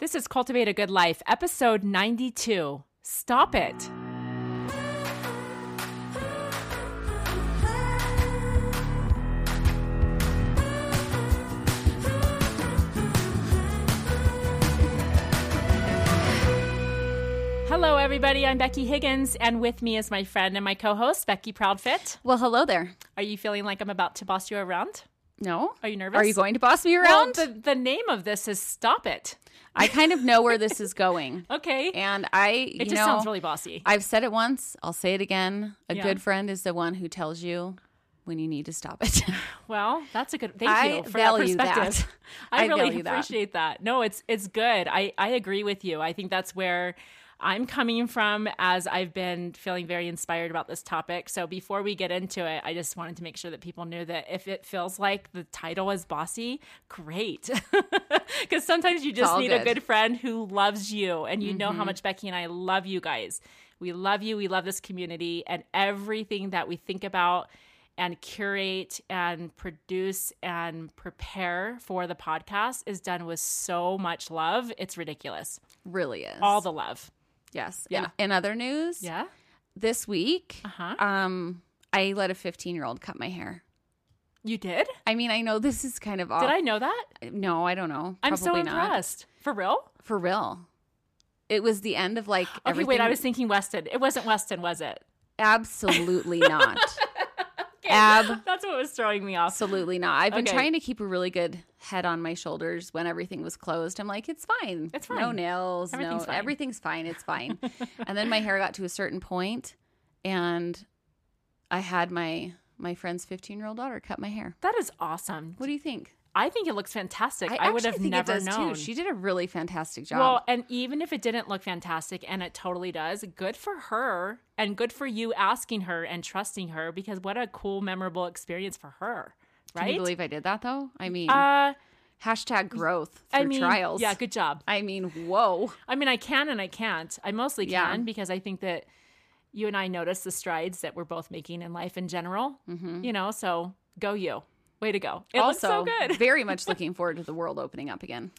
This is Cultivate a Good Life, episode 92. Stop it. Hello, everybody. I'm Becky Higgins, and with me is my friend and my co host, Becky Proudfit. Well, hello there. Are you feeling like I'm about to boss you around? No. Are you nervous? Are you going to boss me around? Well, the, the name of this is Stop It. I kind of know where this is going. Okay. And I, you it just know, sounds really bossy. I've said it once. I'll say it again. A Yeah. good friend is the one who tells you when you need to stop it. Well, that's a good. Thank I you for value that that. perspective. I, I really value that. appreciate that. No, it's it's good. I I agree with you. I think that's where I'm coming from as I've been feeling very inspired about this topic. So before we get into it, I just wanted to make sure that people knew that if it feels like the title is bossy, great. Because sometimes you just need a good. good friend who loves you, and you know how Mm-hmm. much Becky and I love you guys. We love you. We love this community, and everything that we think about and curate and produce and prepare for the podcast is done with so much love. It's ridiculous. really is. All the love. Yes. Yeah. In, in other news, Yeah. this week, Uh-huh. um, I let a 15 year old cut my hair. You did? I mean, I know this is kind of off. Did I know that? No, I don't know. I'm so Probably not. impressed. For real? For real. It was the end of like Okay, everything. wait, I was thinking Weston. It wasn't Weston, was it? Absolutely not. Ab- That's what was throwing me off. Absolutely not. I've been Okay. trying to keep a really good head on my shoulders when everything was closed. I'm like, it's fine. It's fine. No nails. Everything's no, fine. everything's fine. It's fine. and then my hair got to a certain point, and I had my my friend's 15 year old daughter cut my hair. That is awesome. What do you think? I think it looks fantastic. I, would have never known. too. She did a really fantastic job. Well, and even if it didn't look fantastic, and it totally does, good for her and good for you asking her and trusting her because what a cool, memorable experience for her, Can you believe I did that though? I mean, uh, hashtag growth through I mean, trials. yeah, good job. I mean, whoa. I mean, I can and I can't. I mostly Yeah. can because I think that you and I notice the strides that we're both making in life in general. Mm-hmm. You know, so go you. Way to go. It also, looks so good. very much looking forward to the world opening up again.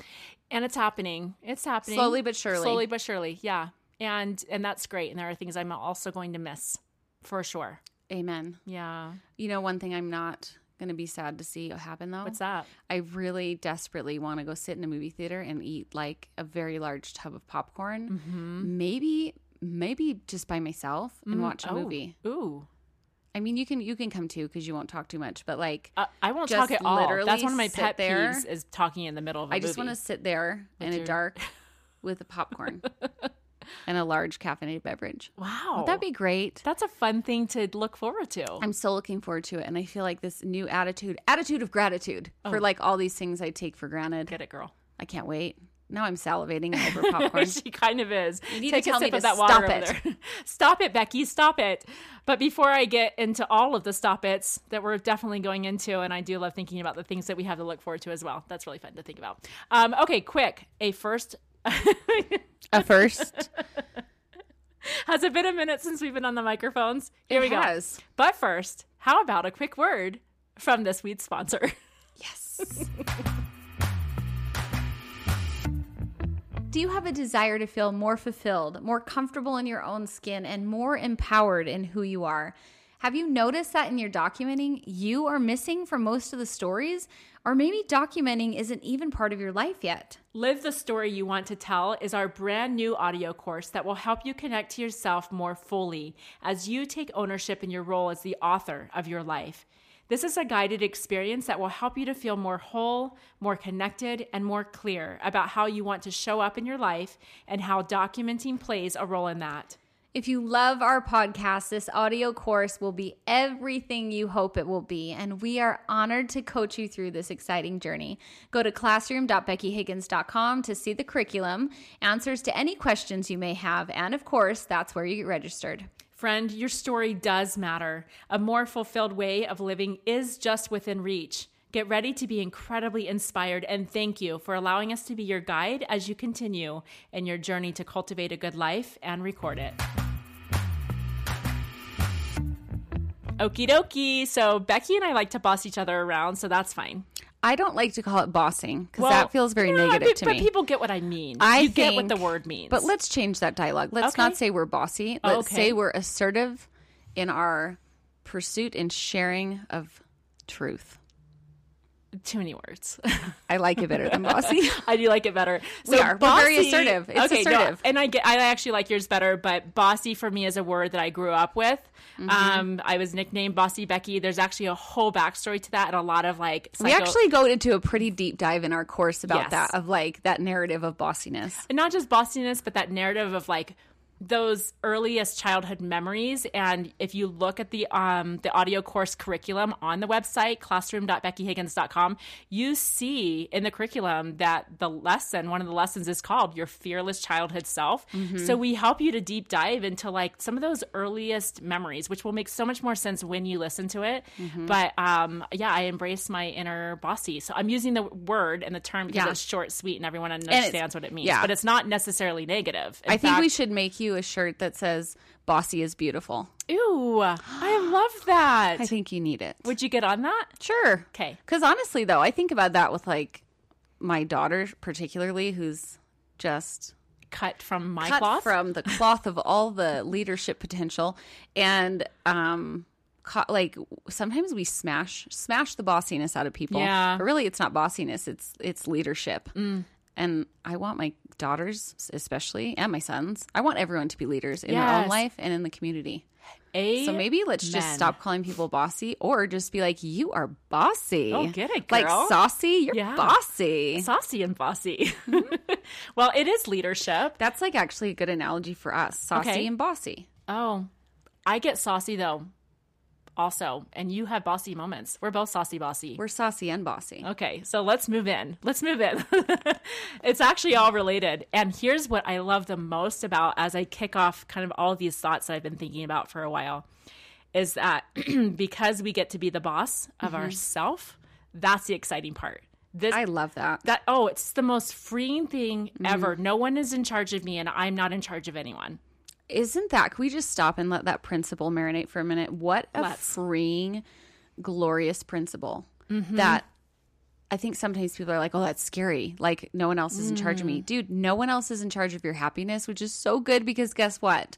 and it's happening. It's happening Slowly but surely. Slowly but surely, yeah. And and that's great. And there are things I'm also going to miss for sure. Amen. Yeah. You know, one thing I'm not going to be sad to see happen though. What's that? I really desperately want to go sit in a movie theater and eat like a very large tub of popcorn. Mm-hmm. Maybe, maybe just by myself and watch a Oh. movie. Ooh. I mean, you can you can come too because you won't talk too much. But like, Uh, I won't talk at all. That's one of my pet there. peeves is talking in the middle of a I just want to sit there in your- a dark with a popcorn and a large caffeinated beverage. Wow. That'd be great. That's a fun thing to look forward to. I'm so looking forward to it, and I feel like this new attitude, attitude of gratitude for like all these things I take for granted. Get it, girl. I can't wait. Now I'm salivating over popcorn. she kind of is. You need Take to a tell sip me of to that water stop it. stop it, Becky. Stop it. But before I get into all of the stop it's that we're definitely going into, and I do love thinking about the things that we have to look forward to as well. That's really fun to think about. Um, okay, quick. A first. a first. Has it been a minute since we've been on the microphones? Here It we has. go. But first, how about a quick word from this week's sponsor? Yes. Do you have a desire to feel more fulfilled, more comfortable in your own skin, and more empowered in who you are? Have you noticed that in your documenting, you are missing from most of the stories? Or maybe documenting isn't even part of your life yet? Live the Story You Want to Tell is our brand new audio course that will help you connect to yourself more fully as you take ownership in your role as the author of your life. This is a guided experience that will help you to feel more whole, more connected, and more clear about how you want to show up in your life and how documenting plays a role in that. If you love our podcast, this audio course will be everything you hope it will be, and we are honored to coach you through this exciting journey. Go to classroom.beckyhiggins.com to see the curriculum, answers to any questions you may have, and of course, that's where you get registered. Friend, your story does matter. A more fulfilled way of living is just within reach. Get ready to be incredibly inspired and thank you for allowing us to be your guide as you continue in your journey to cultivate a good life and record it. Okie dokie. So Becky and I like to boss each other around, so that's fine. I don't like to call it bossing because Well, that feels very no, negative but, to me. but people get what I mean. I you get what the word means. But let's change that dialogue. Let's Okay. not say we're bossy. Let's Okay. say we're assertive in our pursuit and sharing of truth. Too many words. I like it better than bossy. I do like it better. So We are. We're very assertive. It's okay, no, assertive. and I get. I actually like yours better, but bossy for me is a word that I grew up with. Mm-hmm. Um, I was nicknamed Bossy Becky. There's actually a whole backstory to that, and a lot of like. we actually go into a pretty deep dive in our course about Yes. that of like that narrative of bossiness. and not just bossiness, but that narrative of like those earliest childhood memories. And if you look at the um, the audio course curriculum on the website classroom.beckyhiggins.com, you see in the curriculum that the lesson, one of the lessons, is called "Your Fearless Childhood Self." So we help you to deep dive into like some of those earliest memories, which will make so much more sense when you listen to it. But um, yeah, I embrace my inner bossy. So I'm using the word and the term because Yeah. it's short, sweet, and everyone understands what it means. yeah. But it's not necessarily negative. In I think we should make you a shirt that says "Bossy is beautiful." Ew, I love that. I think you need it. Would you get on that? Sure. Okay. Because honestly, though, I think about that with like my daughter, particularly, who's just Cut from my cut cloth. from the cloth of all the leadership potential, and um, like sometimes we smash smash the bossiness out of people. Yeah. but really, it's not bossiness; it's it's leadership. And I want my daughters, especially, and my sons. I want everyone to be leaders in their own life and in the community. So maybe let's just stop calling people bossy or just be like, you are bossy. Oh, get it, girl. Like saucy, you're Yeah. bossy. saucy and bossy. Mm-hmm. well, it is leadership. That's like actually a good analogy for us saucy Okay. and bossy. Oh, I get saucy though. Also, and you have bossy moments. We're both saucy bossy. We're saucy and bossy. Okay, so let's move in. Let's move in. it's actually all related. And here's what I love the most about as I kick off kind of all of these thoughts that I've been thinking about for a while is that because we get to be the boss of mm-hmm. ourself, that's the exciting part. This I love that. that oh, it's the most freeing thing mm-hmm. ever. No one is in charge of me and I'm not in charge of anyone. Isn't that? Can we just stop and let that principle marinate for a minute? What a Let's. freeing, glorious principle Mm-hmm. that I think sometimes people are like, oh, that's scary. Like, no one else is in charge of Mm. me. Dude, no one else is in charge of your happiness, which is so good because guess what?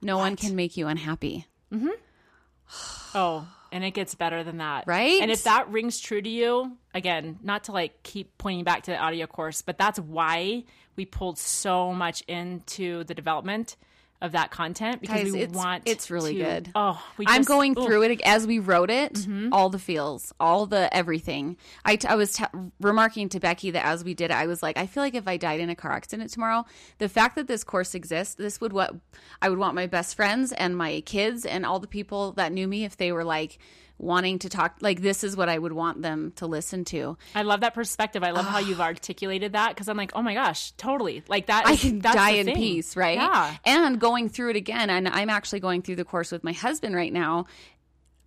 No one can make you unhappy. Mm-hmm. Oh, and it gets better than that. Right? And if that rings true to you, again, not to like keep pointing back to the audio course, but that's why we pulled so much into the development of that content because Guys, we it's- want it's really to- good. Oh, we I'm going. Mm-hmm. through it as we wrote it, all the feels, all the everything. I, t- I was t- remarking to Becky that as we did it, I was like, I feel like if I died in a car accident tomorrow, the fact that this course exists, this would what I would want my best friends and my kids and all the people that knew me if they were like wanting to talk, like this is what I would want them to listen to. I love that perspective. I love how you've articulated that because I'm like, oh my gosh, totally. Like that. I can that's die in thing. peace, right? Yeah. And going through it again, and I'm actually going through the course with my husband right now.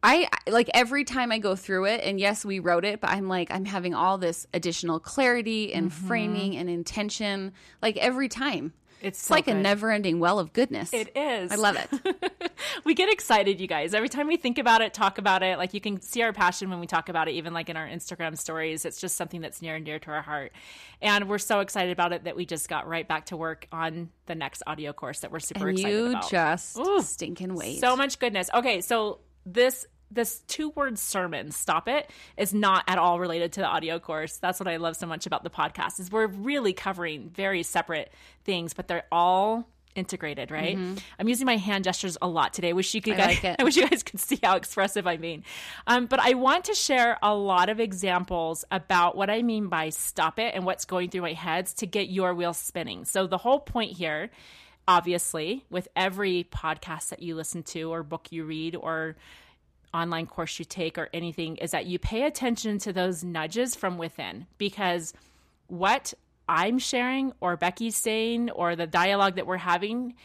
I like every time I go through it, and yes, we wrote it, but I'm like, I'm having all this additional clarity and Mm-hmm. framing and intention, like every time. It's, It's so like a never ending well of goodness. It is. I love it. we get excited, you guys. Every time we think about it, talk about it, like you can see our passion when we talk about it, even like in our Instagram stories. It's just something that's near and dear to our heart. And we're so excited about it that we just got right back to work on the next audio course that we're super and excited you about. You just Ooh. stinking wait. So much goodness. Okay, so this this two word sermon, stop it, is not at all related to the audio course. That's what I love so much about the podcast is we're really covering very separate things, but they're all integrated, right? I'm using my hand gestures a lot today. Wish you could Mm-hmm. I guys, like it. I wish you guys could see how expressive I'm being. Um, but I want to share a lot of examples about what I mean by stop it and what's going through my heads to get your wheels spinning. So the whole point here obviously with every podcast that you listen to or book you read or online course you take or anything is that you pay attention to those nudges from within because what I'm sharing or Becky's saying or the dialogue that we're having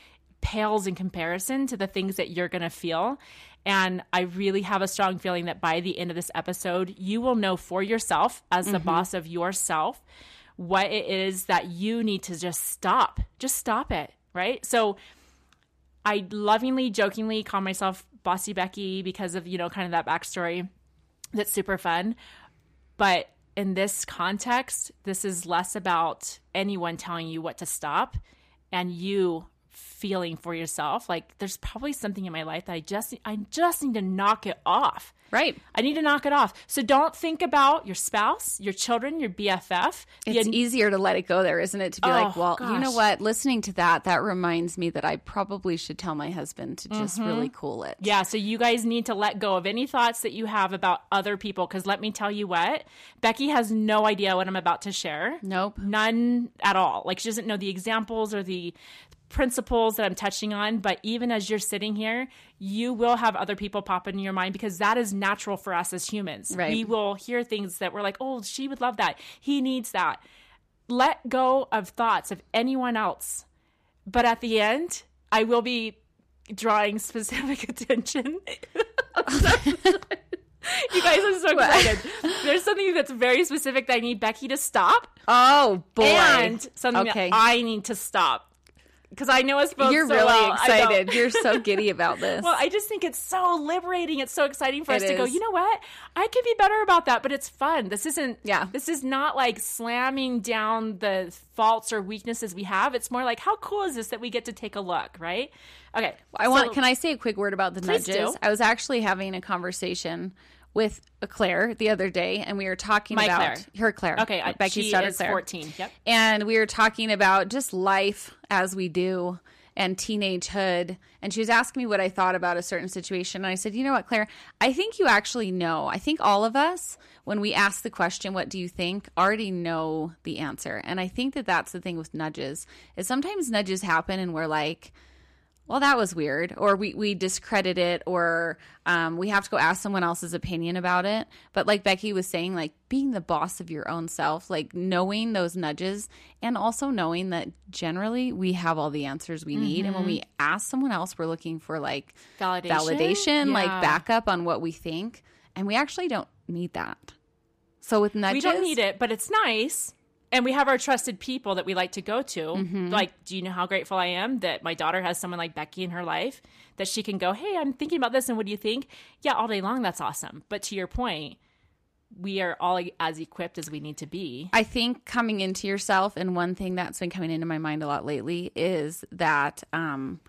pales in comparison to the things that you're going to feel. And I really have a strong feeling that by the end of this episode, you will know for yourself, as the mm-hmm. boss of yourself, what it is that you need to just stop. Just stop it, right? So I lovingly, jokingly call myself Bossy Becky because of, you know, kind of that backstory that's super fun. But in this context, this is less about anyone telling you what to stop and you feeling for yourself like there's probably something in my life that I just I just need to knock it off. Right. I need to knock it off. So don't think about your spouse, your children, your BFF. It's easier to let it go there, isn't it? To be like, Oh, well, you know what? Listening to that, that reminds me that I probably should tell my husband to just mm-hmm. really cool it. Yeah, so you guys need to let go of any thoughts that you have about other people because let me tell you what, Becky has no idea what I'm about to share. Nope. None at all. Like she doesn't know the examples or the principles that I'm touching on, but even as you're sitting here, you will have other people pop into your mind because that is natural for us as humans. Right. We will hear things that we're like, "Oh, she would love that. He needs that." Let go of thoughts of anyone else. But at the end, I will be drawing specific attention. you guys are so excited. There's something that's very specific that I need Becky to stop Oh boy. and something Okay. that I need to stop because I know us both. You're so really well. Excited. You're so giddy about this. Well, I just think it's so liberating. It's so exciting for It us to go. You know what? I could be better about that, but it's fun. This isn't. Yeah. This is not like slamming down the faults or weaknesses we have. It's more like how cool is this that we get to take a look, right? Okay. I want. Can I say a quick word about the nudges? do. I was actually having a conversation with Claire the other day, and we were talking My about Claire. her Claire. Okay. I, Becky's she daughter is Claire. 14. Yep. and we were talking about just life as we do and teenagehood and she was asking me what i thought about a certain situation and i said you know what claire i think you actually know i think all of us when we ask the question what do you think already know the answer and i think that that's the thing with nudges is sometimes nudges happen and we're like well, that was weird, or we, we discredit it, or um, we have to go ask someone else's opinion about it. But like Becky was saying, like being the boss of your own self, like knowing those nudges, and also knowing that generally we have all the answers we need. And when we ask someone else, we're looking for like Validation? validation, like backup on what we think, and we actually don't need that. So with nudges, We don't need it, but it's nice. And we have our trusted people that we like to go to. Mm-hmm. Like, do you know how grateful I am that my daughter has someone like Becky in her life that she can go, Hey, I'm thinking about this. And what do you think? Yeah, all day long. That's awesome. But to your point, we are all as equipped as we need to be. I think coming into yourself, and one thing that's been coming into my mind a lot lately is that um,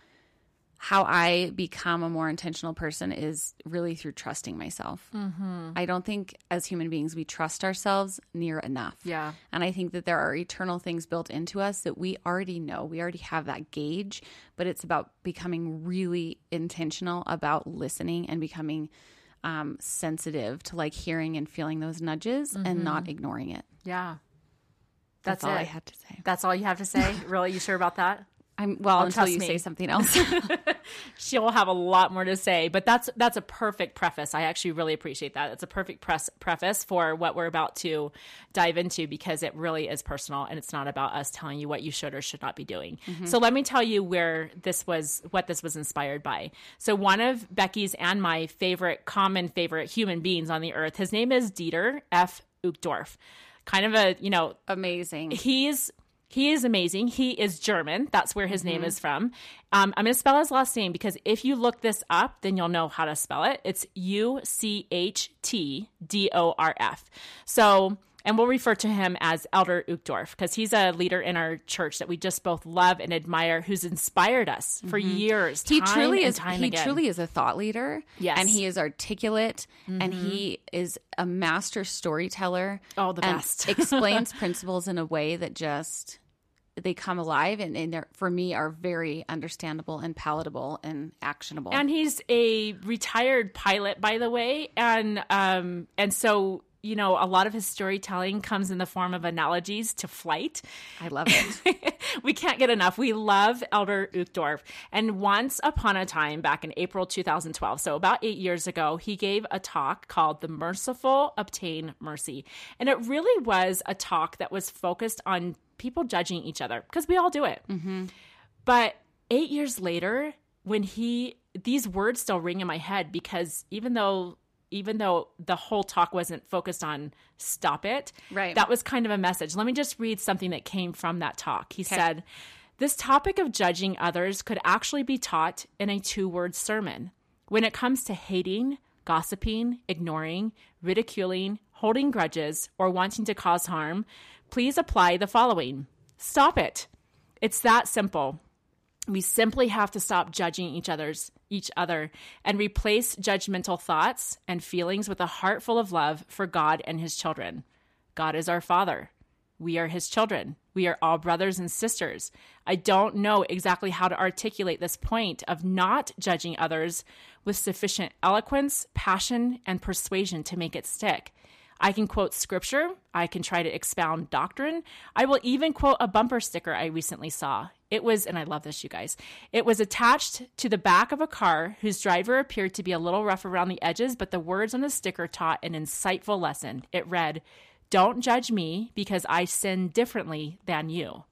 how I become a more intentional person is really through trusting myself. Mm-hmm. I don't think as human beings we trust ourselves near enough. Yeah. And I think that there are eternal things built into us that we already know. We already have that gauge, but it's about becoming really intentional about listening and becoming um, sensitive to like hearing and feeling those nudges and not ignoring it. Yeah. That's, That's, all it. I had to say. That's all you have to say? really? You sure about that? I'm well oh, until you me. say something else. she'll have a lot more to say but that's that's a perfect preface. I actually really appreciate that. It's a perfect press preface for what we're about to dive into because it really is personal and it's not about us telling you what you should or should not be doing. Mm-hmm. So let me tell you where this was what this was inspired by. So one of becky's and my favorite common favorite human beings on the earth his name is dieter f. Uchtdorf. Kind of a you know Amazing. he's he is amazing. He is German. That's where his name is from. Um, I'm going to spell his last name because if you look this up, then you'll know how to spell it. It's U C H T D O R F. So, and we'll refer to him as Elder Uchtdorf because he's a leader in our church that we just both love and admire, who's inspired us for years. He truly is. He again. truly is a thought leader. Yes. and he is articulate, and he is a master storyteller. Oh, the and best. explains principles in a way that just they come alive and, and for me are very understandable and palatable and actionable. And he's a retired pilot, by the way, and um, and so you know a lot of his storytelling comes in the form of analogies to flight. I love it. we can't get enough. We love Elder Uchtdorf. And once upon a time, back in April 2012, so about eight years ago, he gave a talk called The Merciful Obtain Mercy. And it really was a talk that was focused on people judging each other because we all do it. Mm-hmm. But eight years later, when he, these words still ring in my head because even though, even though the whole talk wasn't focused on stop it, Right. that was kind of a message. Let me just read something that came from that talk. He said, This topic of judging others could actually be taught in a two word sermon. When it comes to hating, gossiping, ignoring, ridiculing, holding grudges, or wanting to cause harm, please apply the following Stop it. It's that simple. We simply have to stop judging each other's each other and replace judgmental thoughts and feelings with a heart full of love for God and his children. God is our father. We are his children. We are all brothers and sisters. I don't know exactly how to articulate this point of not judging others with sufficient eloquence, passion, and persuasion to make it stick. I can quote scripture. I can try to expound doctrine. I will even quote a bumper sticker I recently saw. It was, and I love this, you guys, it was attached to the back of a car whose driver appeared to be a little rough around the edges, but the words on the sticker taught an insightful lesson. It read, Don't judge me because I sin differently than you.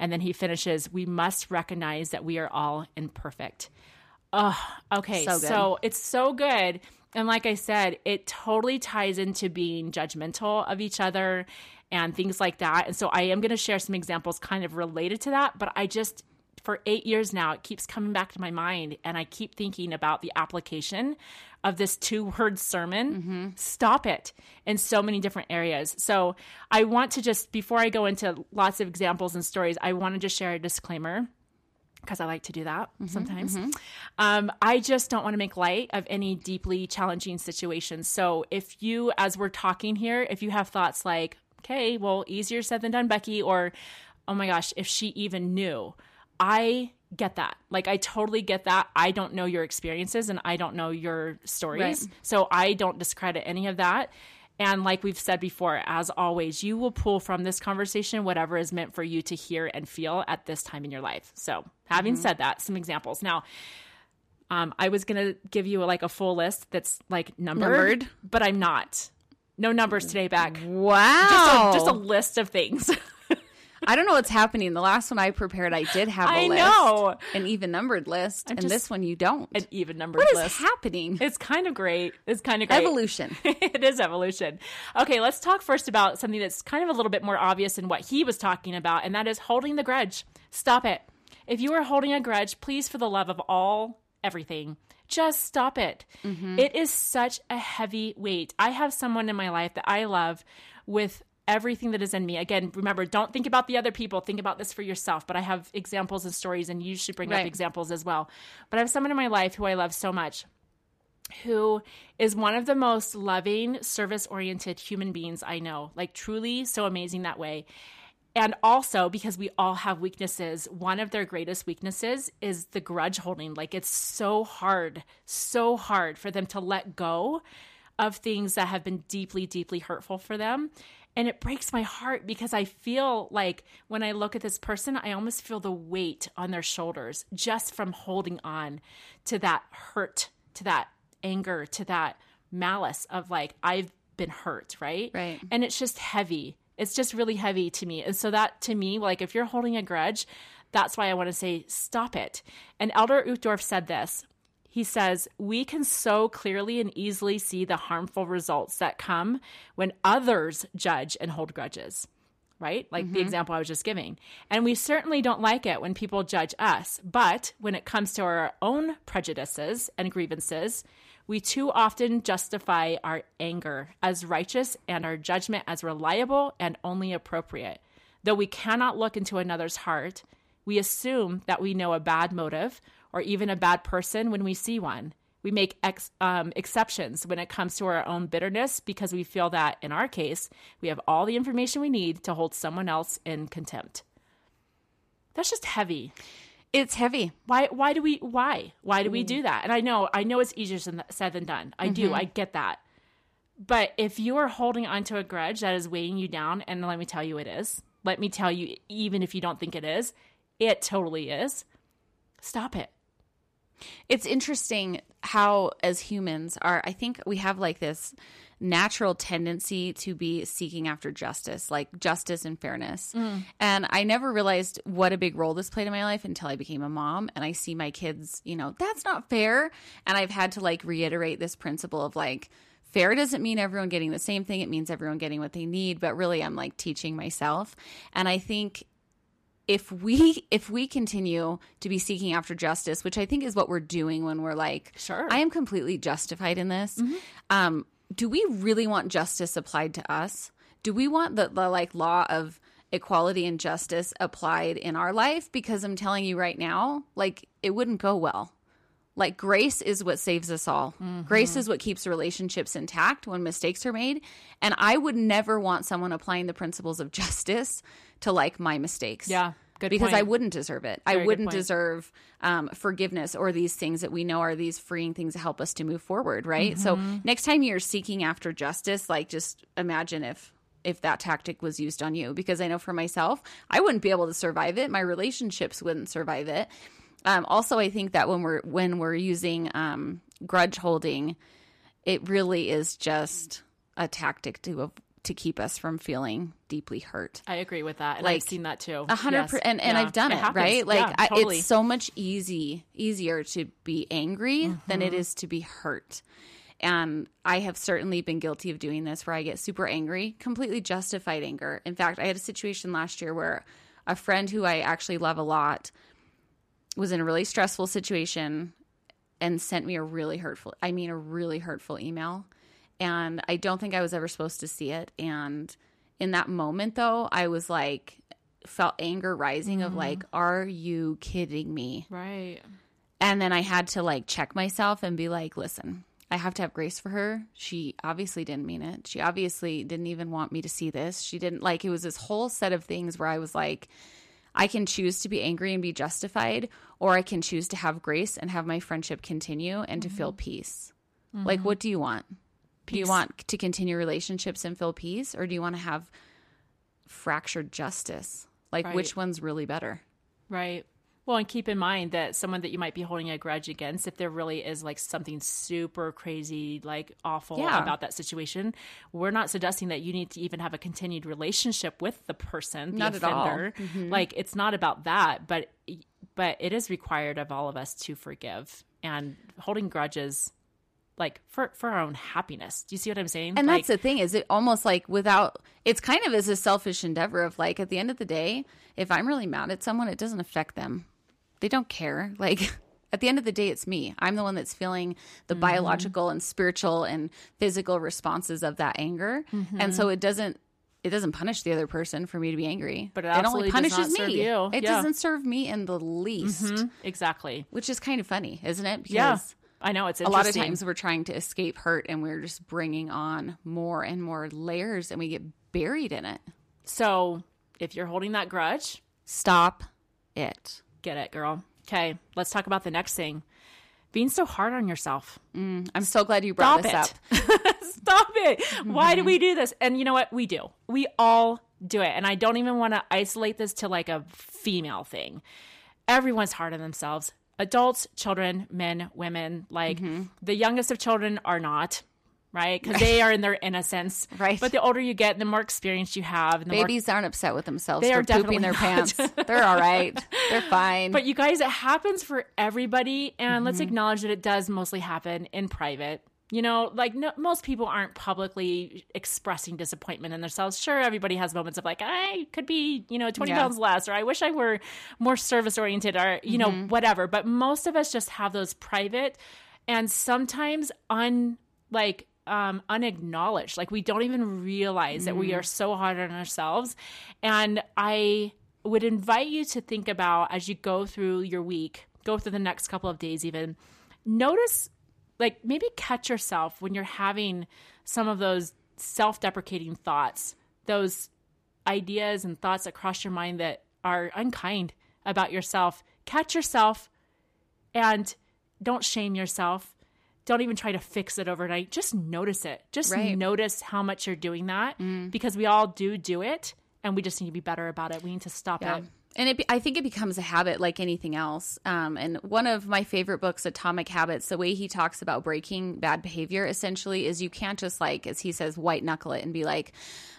And then he finishes, We must recognize that we are all imperfect. Oh, okay. So so it's so good. And like I said, it totally ties into being judgmental of each other and things like that. And so I am going to share some examples kind of related to that. But I just, for eight years now, it keeps coming back to my mind. And I keep thinking about the application of this two word sermon. Mm-hmm. Stop it in so many different areas. So I want to just, before I go into lots of examples and stories, I want to just share a disclaimer because I like to do that sometimes. Um, I just don't want to make light of any deeply challenging situations. So if you, as we're talking here, if you have thoughts like, okay, well, easier said than done, Becky, or oh my gosh, if she even knew, I get that. Like, I totally get that. I don't know your experiences and I don't know your stories. Right. So I don't discredit any of that. And like we've said before, as always, you will pull from this conversation whatever is meant for you to hear and feel at this time in your life. So, having said that, some examples. Now, um, I was going to give you like a full list that's like numbered, Numbered? but I'm not. No numbers today, back. Wow. Just a, just a list of things. I don't know what's happening. The last one I prepared, I did have a I list, know. an even numbered list, and just- this one you don't. An even numbered list. what is happening? It's kind of great. It's kind of great. Evolution. it is evolution. Okay, let's talk first about something that's kind of a little bit more obvious than what he was talking about, and that is holding the grudge. Stop it. If you are holding a grudge, please, for the love of all, everything, just stop it. Mm-hmm. It is such a heavy weight. I have someone in my life that I love with everything that is in me. Again, remember, don't think about the other people. Think about this for yourself. But I have examples and stories, and you should bring up examples as well. But I have someone in my life who I love so much who is one of the most loving, service oriented human beings I know. Like, truly so amazing that way. And also, because we all have weaknesses, one of their greatest weaknesses is the grudge holding. Like, it's so hard, so hard for them to let go of things that have been deeply, deeply hurtful for them. And it breaks my heart because I feel like when I look at this person, I almost feel the weight on their shoulders just from holding on to that hurt, to that anger, to that malice of like, I've been hurt, right? Right. And it's just heavy. It's just really heavy to me. And so, that to me, like, if you're holding a grudge, that's why I want to say, stop it. And Elder Uchtdorf said this. He says, We can so clearly and easily see the harmful results that come when others judge and hold grudges, right? Like the mm-hmm. example I was just giving. And we certainly don't like it when people judge us. But when it comes to our own prejudices and grievances, we too often justify our anger as righteous and our judgment as reliable and only appropriate. Though we cannot look into another's heart, we assume that we know a bad motive or even a bad person when we see one. We make ex- um, exceptions when it comes to our own bitterness because we feel that, in our case, we have all the information we need to hold someone else in contempt. That's just heavy. It's heavy. Why? Why do we? Why? Why do we do that? And I know, I know, it's easier said than done. I do. I get that. But if you are holding onto a grudge that is weighing you down, and let me tell you, it is. Let me tell you, even if you don't think it is, it totally is. Stop it. It's interesting how, as humans, are. I think we have like this natural tendency to be seeking after justice, like justice and fairness. Mm. And I never realized what a big role this played in my life until I became a mom and I see my kids, you know, that's not fair. And I've had to like reiterate this principle of like, fair doesn't mean everyone getting the same thing. It means everyone getting what they need. But really, I'm like teaching myself. And I think if we if we continue to be seeking after justice which i think is what we're doing when we're like Sure. i am completely justified in this um do we really want justice applied to us? Do we want the, the like law of equality and justice applied in our life? Because I'm telling you right now, like it wouldn't go well. Like grace is what saves us all. Mm-hmm. Grace is what keeps relationships intact when mistakes are made. And I would never want someone applying the principles of justice to like my mistakes. Yeah, good because I wouldn't deserve it. Very I wouldn't deserve um, forgiveness or these things that we know are these freeing things that help us to move forward. Right. So Mm-hmm. next time you're seeking after justice, like just imagine if if that tactic was used on you because I know for myself, I wouldn't be able to survive it. My relationships wouldn't survive it. Um, also, I think that when we're when we're using um, grudge holding, it really is just a tactic to to keep us from feeling deeply hurt. I agree with that. And Like, I've seen that too. A hundred percent. and, and Yeah. I've done it, happens. right? Like Yeah, I, totally. it's so much easy easier to be angry than Mm-hmm. it is to be hurt. And I have certainly been guilty of doing this where I get super angry, completely justified anger. In fact, I had a situation last year where a friend who I actually love a lot was in a really stressful situation and sent me a really hurtful, I mean, a really hurtful email. And I don't think I was ever supposed to see it. And in that moment, though, I was like, felt anger rising of mm-hmm. like, are you kidding me? right. And then I had to like check myself and be like, listen, I have to have grace for her. She obviously didn't mean it. She obviously didn't even want me to see this. She didn't like it was this whole set of things where I was like, I can choose to be angry and be justified, or I can choose to have grace and have my friendship continue and to feel mm-hmm. peace. Like, mm-hmm. what do you want? Do you want to continue relationships and feel peace, or do you want to have fractured justice? Like, Right. which one's really better? Right. Well, and keep in mind that someone that you might be holding a grudge against, if there really is like something super crazy, like awful Yeah. about that situation, we're not suggesting that you need to even have a continued relationship with the person, the Not at all. offender. Mm-hmm. Like it's not about that, but but it is required of all of us to forgive and holding grudges, like for for our own happiness. Do you see what I'm saying? And like, that's the thing is it almost like without it's kind of as a selfish endeavor of like at the end of the day, if I'm really mad at someone, it doesn't affect them. They don't care. Like at the end of the day, it's me. I'm the one that's feeling the Mm-hmm. biological and spiritual and physical responses of that anger. And so it doesn't it doesn't punish the other person for me to be angry. But it only absolutely does punishes me. It Yeah. doesn't serve me in the least. Mhm, exactly. Which is kind of funny, isn't it? Because Yeah. I know it's a lot of times we're trying to escape hurt and we're just bringing on more and more layers and we get buried in it. So if you're holding that grudge, Stop it. get it, girl. Okay, let's talk about the next thing. Being so hard on yourself. Mm, I'm so glad you brought Stop this it. up. Stop it. Mm-hmm. Why do we do this? And you know what? We do. We all do it. And I don't even want to isolate this to like a female thing. Everyone's hard on themselves. Adults, children, men, women, like Mm-hmm. the youngest of children are not, right? Because they are in their innocence. Right. But the older you get, the more experience you have. And the more Babies aren't upset with themselves They for are pooping their definitely pants. They're all right. They're fine. But you guys, it happens for everybody, and let's Mm-hmm. acknowledge that it does mostly happen in private. You know, like no, most people aren't publicly expressing disappointment in themselves. Sure, everybody has moments of like, I could be, you know, 20 Yeah. pounds less, or I wish I were more service oriented, or, you know, Mm-hmm. whatever. But most of us just have those private and sometimes un, like, um, unacknowledged. Like we don't even realize that Mm-hmm. we are so hard on ourselves. And I would invite you to think about as you go through your week, go through the next couple of days, even notice, like maybe catch yourself when you're having some of those self deprecating thoughts, those ideas and thoughts that cross your mind that are unkind about yourself. Catch yourself and don't shame yourself. Don't even try to fix it overnight. Just notice it. Just Right. notice how much you're doing that mm. because we all do do it and we just need to be better about it. We need to stop Yeah. it. And it, be- I think it becomes a habit like anything else. Um, and one of my favorite books, Atomic Habits, the way he talks about breaking bad behavior essentially is you can't just like, as he says, white knuckle it and be like,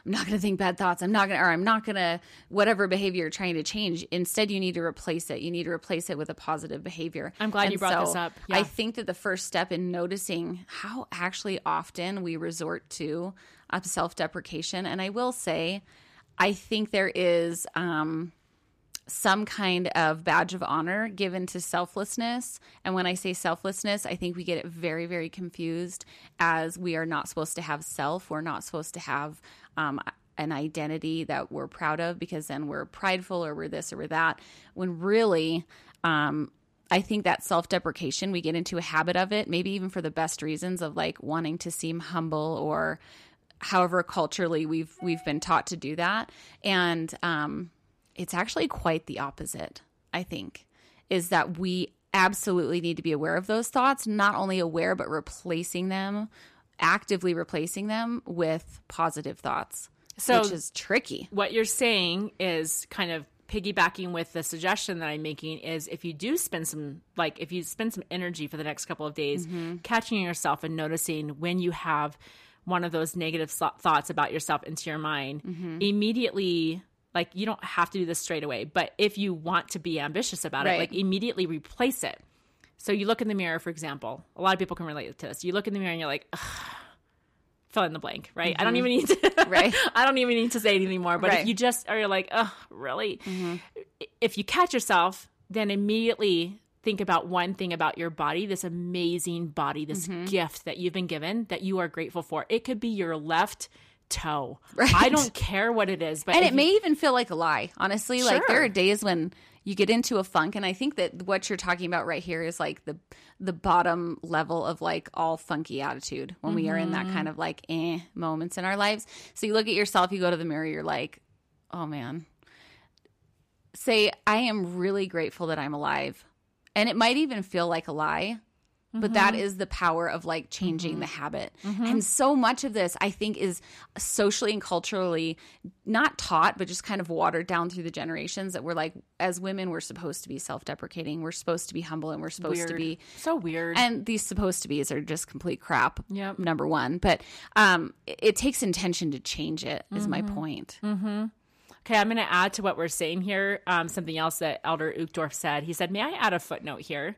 I'm not going to think bad thoughts. I'm not going to, or I'm not going to, whatever behavior you're trying to change. Instead, you need to replace it. You need to replace it with a positive behavior. I'm glad you And brought this up. Yeah. I think that the first step in noticing how actually often we resort to uh, self deprecation, and I will say, I think there is, um, some kind of badge of honor given to selflessness. And when I say selflessness, I think we get it very, very confused as we are not supposed to have self. We're not supposed to have um, an identity that we're proud of because then we're prideful or we're this or we're that. When really, um, I think that self deprecation, we get into a habit of it, maybe even for the best reasons of like wanting to seem humble or however culturally we've we've been taught to do that. And um, it's actually quite the opposite, I think, is that we absolutely need to be aware of those thoughts, not only aware, but replacing them, actively replacing them with positive thoughts, So- which is tricky. what you're saying is kind of piggybacking with the suggestion that I'm making is if you do spend some like if you spend some energy for the next couple of days mm-hmm. catching yourself and noticing when you have one of those negative thoughts about yourself into your mind mm-hmm. immediately like you don't have to do this straight away but if you want to be ambitious about Right. it like immediately replace it so you look in the mirror for example a lot of people can relate to this you look in the mirror and you're like "Ugh," fill in the blank right i don't even need to Mm-hmm. Right. i don't even need to say anything more but Right. if you just are like oh really Mm-hmm. if you catch yourself then immediately think about one thing about your body this amazing body this Mm-hmm. gift that you've been given that you are grateful for it could be your left toe. Right. i don't care what it is but and it you- may even feel like a lie honestly. Like there are days when you get into a funk and i think that what you're talking about right here is like the the bottom level of like all funky attitude when we are in that kind of like eh moments in our lives. So you look at yourself you go to the mirror you're like oh man. Say i am really grateful that i'm alive. And it might even feel like a lie but that mm-hmm. is the power of like changing the mm-hmm. habit. Mm-hmm. And so much of this, I think, is socially and culturally not taught, but just kind of watered down through the generations that we're like, as women, we're supposed to be self deprecating, we're supposed to be humble, and we're supposed to be. so weird And these supposed to be's are just complete crap. Yep. Number one. But um, it, it takes intention to change it, is my point. Okay, I'm going to add to what we're saying here um, something else that Elder Uchtdorf said. He said, May I add a footnote here?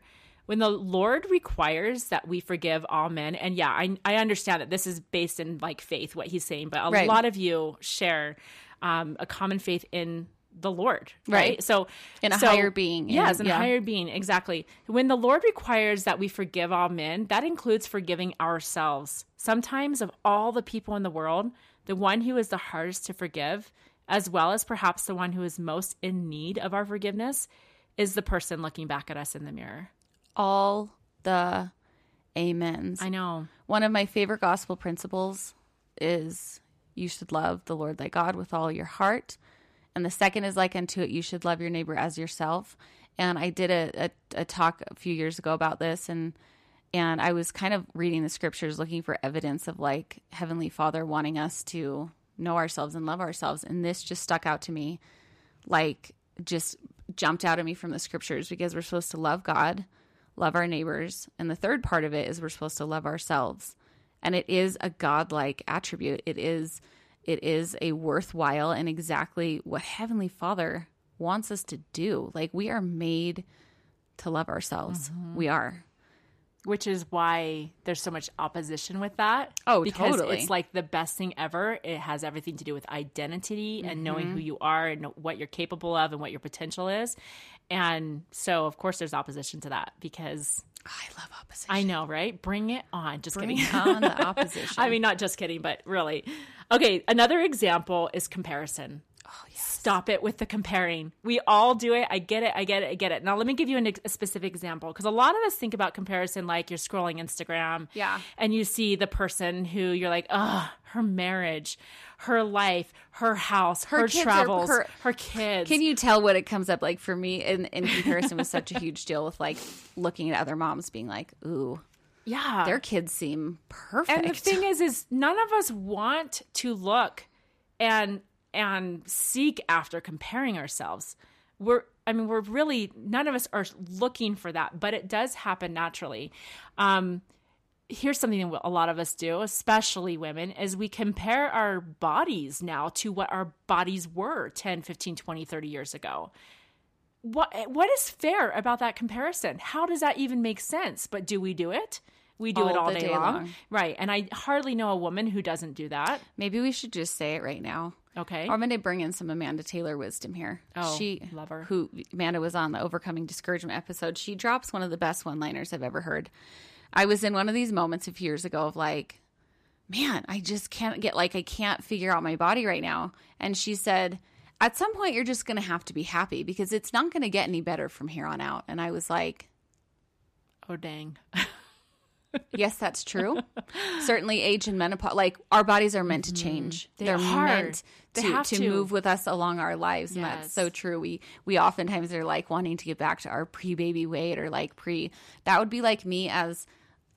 When the Lord requires that we forgive all men, and yeah, I, I understand that this is based in like faith, what he's saying, but a Right. lot of you share um, a common faith in the Lord, right? Right. So, In a so- higher being, Yes, in a higher being, exactly. When the Lord requires that we forgive all men, that includes forgiving ourselves. Sometimes, of all the people in the world, the one who is the hardest to forgive, as well as perhaps the one who is most in need of our forgiveness, is the person looking back at us in the mirror. All the amens. I know. One of my favorite gospel principles is you should love the Lord thy God with all your heart. And the second is like unto it, you should love your neighbor as yourself. And I did a, a, a talk a few years ago about this and and I was kind of reading the scriptures looking for evidence of like Heavenly Father wanting us to know ourselves and love ourselves. And this just stuck out to me like just jumped out at me from the scriptures because we're supposed to love God, love our neighbors, and the third part of it is we're supposed to love ourselves. And it is a godlike attribute. It is it is a worthwhile and exactly what heavenly Father wants us to do. Like we are made to love ourselves. Mm-hmm. We are. Which is why there's so much opposition with that. Oh, because totally. it's like the best thing ever. It has everything to do with identity and knowing Mm-hmm. who you are and what you're capable of and what your potential is. And so, of course, there's opposition to that because I love opposition. I know, right? Bring it on. Just Bring kidding. on the opposition. I mean, not just kidding, but really. Okay, another example is comparison. Oh yes. Stop it with the comparing. We all do it. I get it. I get it. I get it. Now, let me give you an, a specific example because a lot of us think about comparison like you're scrolling Instagram. Yeah. And you see the person who you're like, oh, her marriage, her life, her house, her, are travels, per- her kids. Can you tell what it comes up like for me in, in comparison was such a huge deal with like looking at other moms being like, ooh, yeah. their kids seem perfect. And the thing is, is none of us want to look and and seek after comparing ourselves. We're, I mean, we're really none of us are looking for that, but it does happen naturally. Um, here's something that a lot of us do, especially women, is we compare our bodies now to what our bodies were 10, 15, 20, 30 years ago. What what is fair about that comparison? How does that even make sense? But do we do it? We do it All all day, day long. long. Right. And I hardly know a woman who doesn't do that. Maybe we should just say it right now. Okay. I'm going to bring in some Amanda Taylor wisdom here. Oh, she, love her. Who Amanda was on the Overcoming Discouragement episode. She drops one of the best one liners I've ever heard. I was in one of these moments a few years ago of like, man, I just can't get like I can't figure out my body right now. And she said, at some point you're just going to have to be happy because it's not going to get any better from here on out. And I was like, oh dang. yes, that's true. Certainly, age and menopause, like our bodies are meant to change. Mm-hmm. They They're are. meant They to, to to. move with us along our lives, and that's so true. We we oftentimes are like wanting to get back to our pre baby weight or like pre. That would be like me as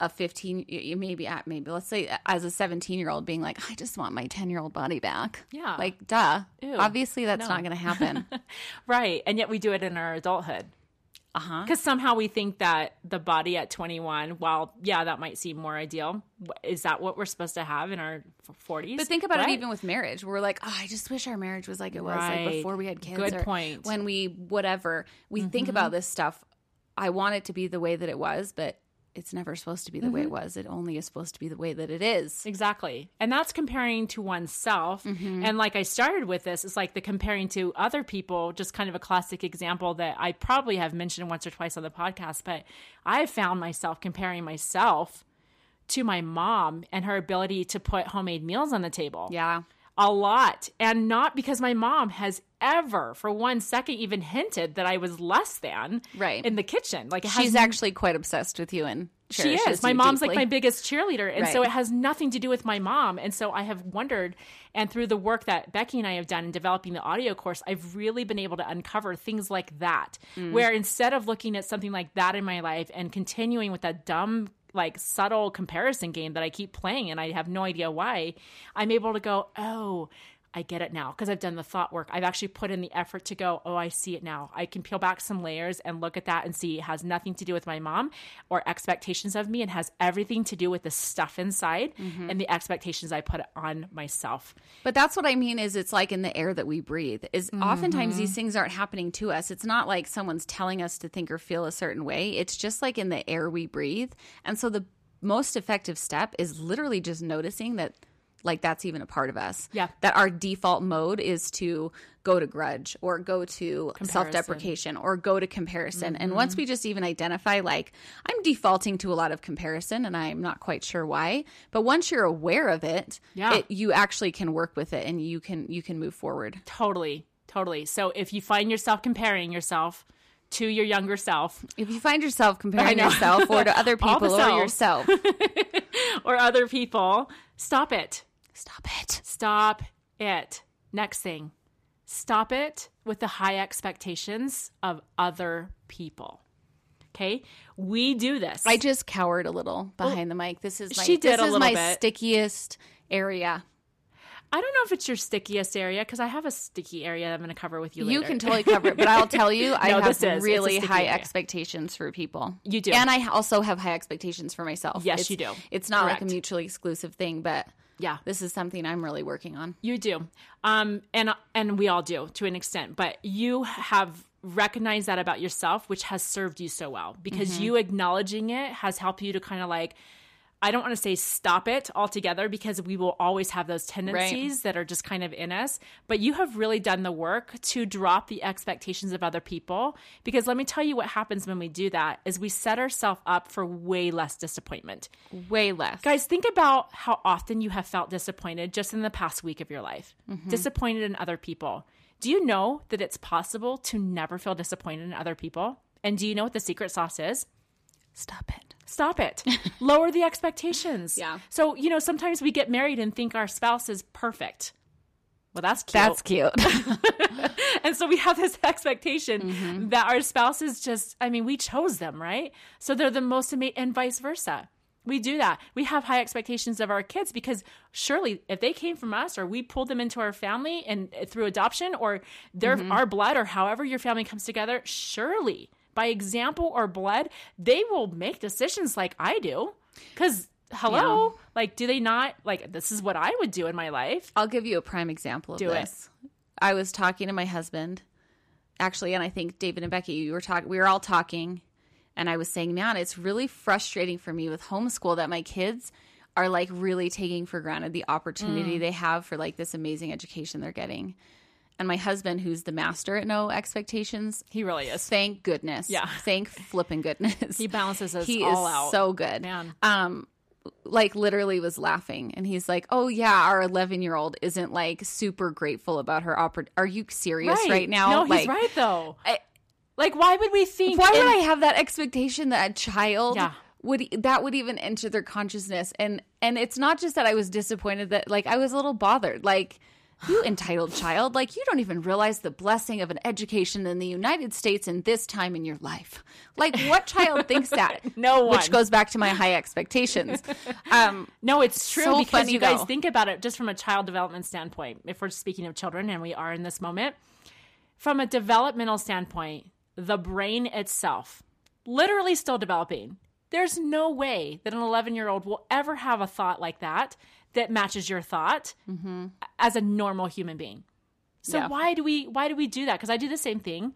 a 15 y- y- maybe at maybe let's say as a 17 year old being like i just want my 10 year old body back Yeah. like duh Ew. obviously that's No. not going to happen Right. And yet we do it in our adulthood. Uh-huh Because somehow we think that the body at 21, while, yeah, that might seem more ideal, is that what we're supposed to have in our 40s? But think about Right. it even with marriage. We're like, oh, I just wish our marriage was like it was like before we had kids. Good point. Mm-hmm. When we whatever we think about this stuff, I want it to be the way that it was, but it's never supposed to be the way it Mm-hmm. was. It only is supposed to be the way that it is. Exactly. And that's comparing to oneself. Mm-hmm. And like I started with this, it's like the comparing to other people, just kind of a classic example that I probably have mentioned once or twice on the podcast, but I found myself comparing myself to my mom and her ability to put homemade meals on the table. Yeah. A lot. And not because my mom has ever for one second even hinted that i was less than Right. in the kitchen. Like She's actually quite obsessed with you and she is. My mom's like my biggest cheerleader. And so it has nothing to do with my mom. And so i have wondered and through the work that becky and i have done in developing the audio course i've really been able to uncover things like that Mm. where instead of looking at something like that in my life and continuing with that dumb like subtle comparison game that i keep playing and i have no idea why i'm able to go oh I get it now because I've done the thought work. I've actually put in the effort to go, oh, I see it now. I can peel back some layers and look at that and see it has nothing to do with my mom or expectations of me and has everything to do with the stuff inside and the expectations I put on myself. But that's what I mean is it's like in the air that we breathe. Is oftentimes Mm-hmm. these things aren't happening to us. It's not like someone's telling us to think or feel a certain way. It's just like in the air we breathe. And so the most effective step is literally just noticing that like that's even a part of us. Yeah. That our default mode is to go to grudge or go to self-deprecation or go to comparison. And Mm-hmm. once we just even identify like I'm defaulting to a lot of comparison and I'm not quite sure why, but once you're aware of it, Yeah. it you actually can work with it and you can you can move forward. Totally, totally. So if you find yourself comparing yourself to your younger self If you find yourself comparing yourself or to other people or yourself, or other people, stop it. Stop it. Stop it. Next thing, stop it with the high expectations of other people. Okay, we do this. I just cowered a little behind the mic. This is my she did this is my bit. stickiest area. I don't know if it's your stickiest area because I have a sticky area I'm going to cover with you. You later. can totally cover it, but I'll tell you, I have is. Really high area. expectations for people. You do. and I also have high expectations for myself. Yes, It's- you do. It's not like a mutually exclusive thing, but yeah, this is something I'm really working on. You do, um, and and we all do to an extent. But you have recognized that about yourself, which has served you so well because Mm-hmm. you acknowledging it has helped you to kind of like. I don't want to say stop it altogether because we will always have those tendencies that are just kind of in us. But you have really done the work to drop the expectations of other people. Because let me tell you what happens when we do that is we set ourselves up for way less disappointment. Way less. Guys, think about how often you have felt disappointed just in the past week of your life. Mm-hmm. Disappointed in other people. Do you know that it's possible to never feel disappointed in other people? And do you know what the secret sauce is? Stop it. Stop it. Lower the expectations. Yeah. So, you know, sometimes we get married and think our spouse is perfect. Well, that's cute. That's cute. and so we have this expectation Mm-hmm. that our spouse is just, I mean, we chose them, right? So they're the most amazing, and vice versa. We do that. We have high expectations of our kids because surely if they came from us or we pulled them into our family and uh, through adoption or they're Mm-hmm. our blood or however your family comes together, surely by example or blood, they will make decisions like I do. Because hello, like, do they not like this is what I would do in my life? I'll give you a prime example of Do it. this. I was talking to my husband, actually, and I think David and Becky, you were talking. We were all talking, and I was saying, "Man, it's really frustrating for me with homeschool that my kids are like really taking for granted the opportunity mm. they have for like this amazing education they're getting. And my husband, who's the master at no expectations, He really is. thank goodness. Yeah. Thank flipping goodness. He balances us he all is out. so good. Man. Um, like literally was laughing and he's like, "Oh yeah, our 11 year old isn't like super grateful about her oppor- Are you serious right, now? No, he's like, right though. I- like, why would we think? Why would I have that expectation that a child Yeah. would that would even enter their consciousness? And and it's not just that I was disappointed that like I was a little bothered. Like you entitled child, like you don't even realize the blessing of an education in the United States in this time in your life. Like what child thinks that? No one. Which goes back to my high expectations. Um, No, it's true So because you guys though. think about it just from a child development standpoint. If we're speaking of children, and we are in this moment, from a developmental standpoint, the brain itself, literally still developing. There's no way that an 11 year old will ever have a thought like that that matches your thought mm-hmm. as a normal human being. So Yeah. why do we why do we do that? Because I do the same thing.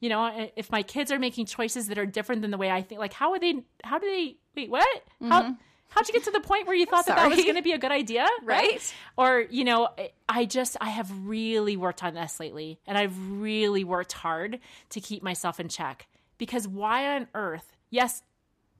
You know, if my kids are making choices that are different than the way I think, like how would they? How do they? Wait, what? Mm-hmm. How? How'd you get to the point where you thought that that was going to be a good idea? Right. Or, you know, I just, I have really worked on this lately and I've really worked hard to keep myself in check because why on earth, yes,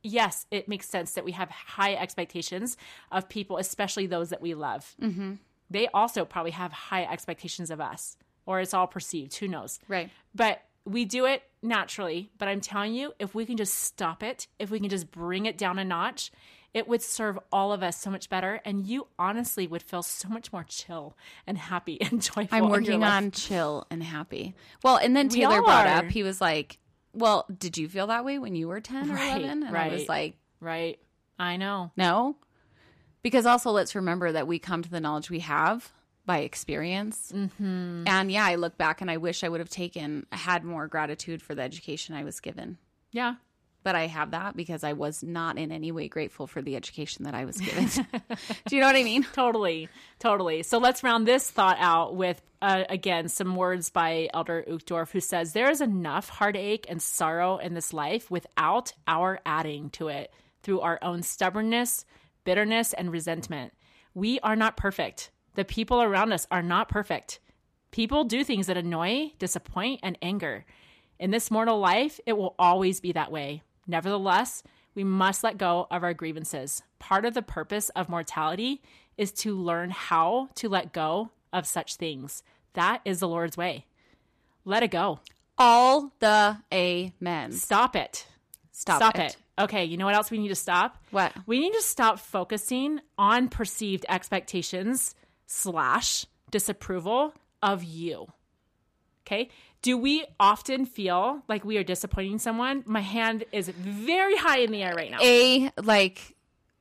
yes, it makes sense that we have high expectations of people, especially those that we love. Mm-hmm. They also probably have high expectations of us or it's all perceived. Who knows? right. But we do it naturally. But I'm telling you, if we can just stop it, if we can just bring it down a notch, it would serve all of us so much better. And you honestly would feel so much more chill and happy and joyful. I'm working on chill and happy. Well, and then Taylor brought up, he was like, Well, did you feel that way when you were 10 or Right, 11? And I was like, Right. I know. No. Because also, let's remember that we come to the knowledge we have by experience. Mm-hmm. And yeah, I look back and I wish I would have taken, had more gratitude for the education I was given. Yeah. But I have that because I was not in any way grateful for the education that I was given. Do you know what I mean? Totally, totally. So let's round this thought out with, uh, again, some words by Elder Uchtdorf, who says, There is enough heartache and sorrow in this life without our adding to it through our own stubbornness, bitterness, and resentment. We are not perfect. The people around us are not perfect. People do things that annoy, disappoint, and anger. In this mortal life, it will always be that way. Nevertheless, we must let go of our grievances. Part of the purpose of mortality is to learn how to let go of such things. That is the Lord's way. Let it go. All the amens. Stop it. Stop, Stop it. it. Okay, you know what else we need to stop? What? We need to stop focusing on perceived expectations slash disapproval of you. Okay. Do we often feel like we are disappointing someone? My hand is very high in the air right now. A, like,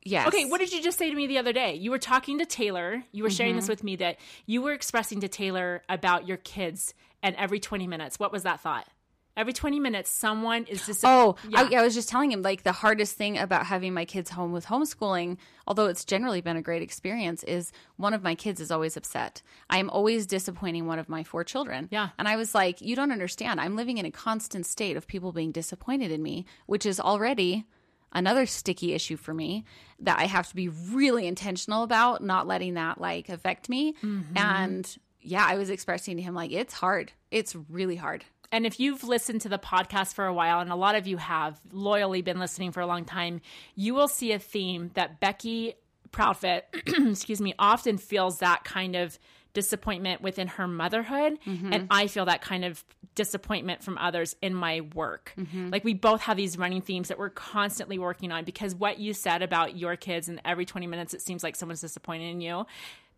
yes. Okay, what did you just say to me the other day? You were talking to Taylor. You were sharing Mm-hmm. this with me that you were expressing to Taylor about your kids and every 20 minutes. What was that thought? Every 20 minutes, someone is just. Oh, yeah. I, I was just telling him like the hardest thing about having my kids home with homeschooling, although it's generally been a great experience, is one of my kids is always upset. I am always disappointing one of my four children. Yeah. And I was like, you don't understand. I'm living in a constant state of people being disappointed in me, which is already another sticky issue for me that I have to be really intentional about not letting that like affect me. Mm-hmm. And yeah, I was expressing to him like it's hard. It's really hard. And if you've listened to the podcast for a while, and a lot of you have loyally been listening for a long time, you will see a theme that Becky Proudfit, excuse me, often feels that kind of disappointment within her motherhood. Mm-hmm. And I feel that kind of disappointment from others in my work. Mm-hmm. Like we both have these running themes that we're constantly working on because what you said about your kids and every 20 minutes it seems like someone's disappointed in you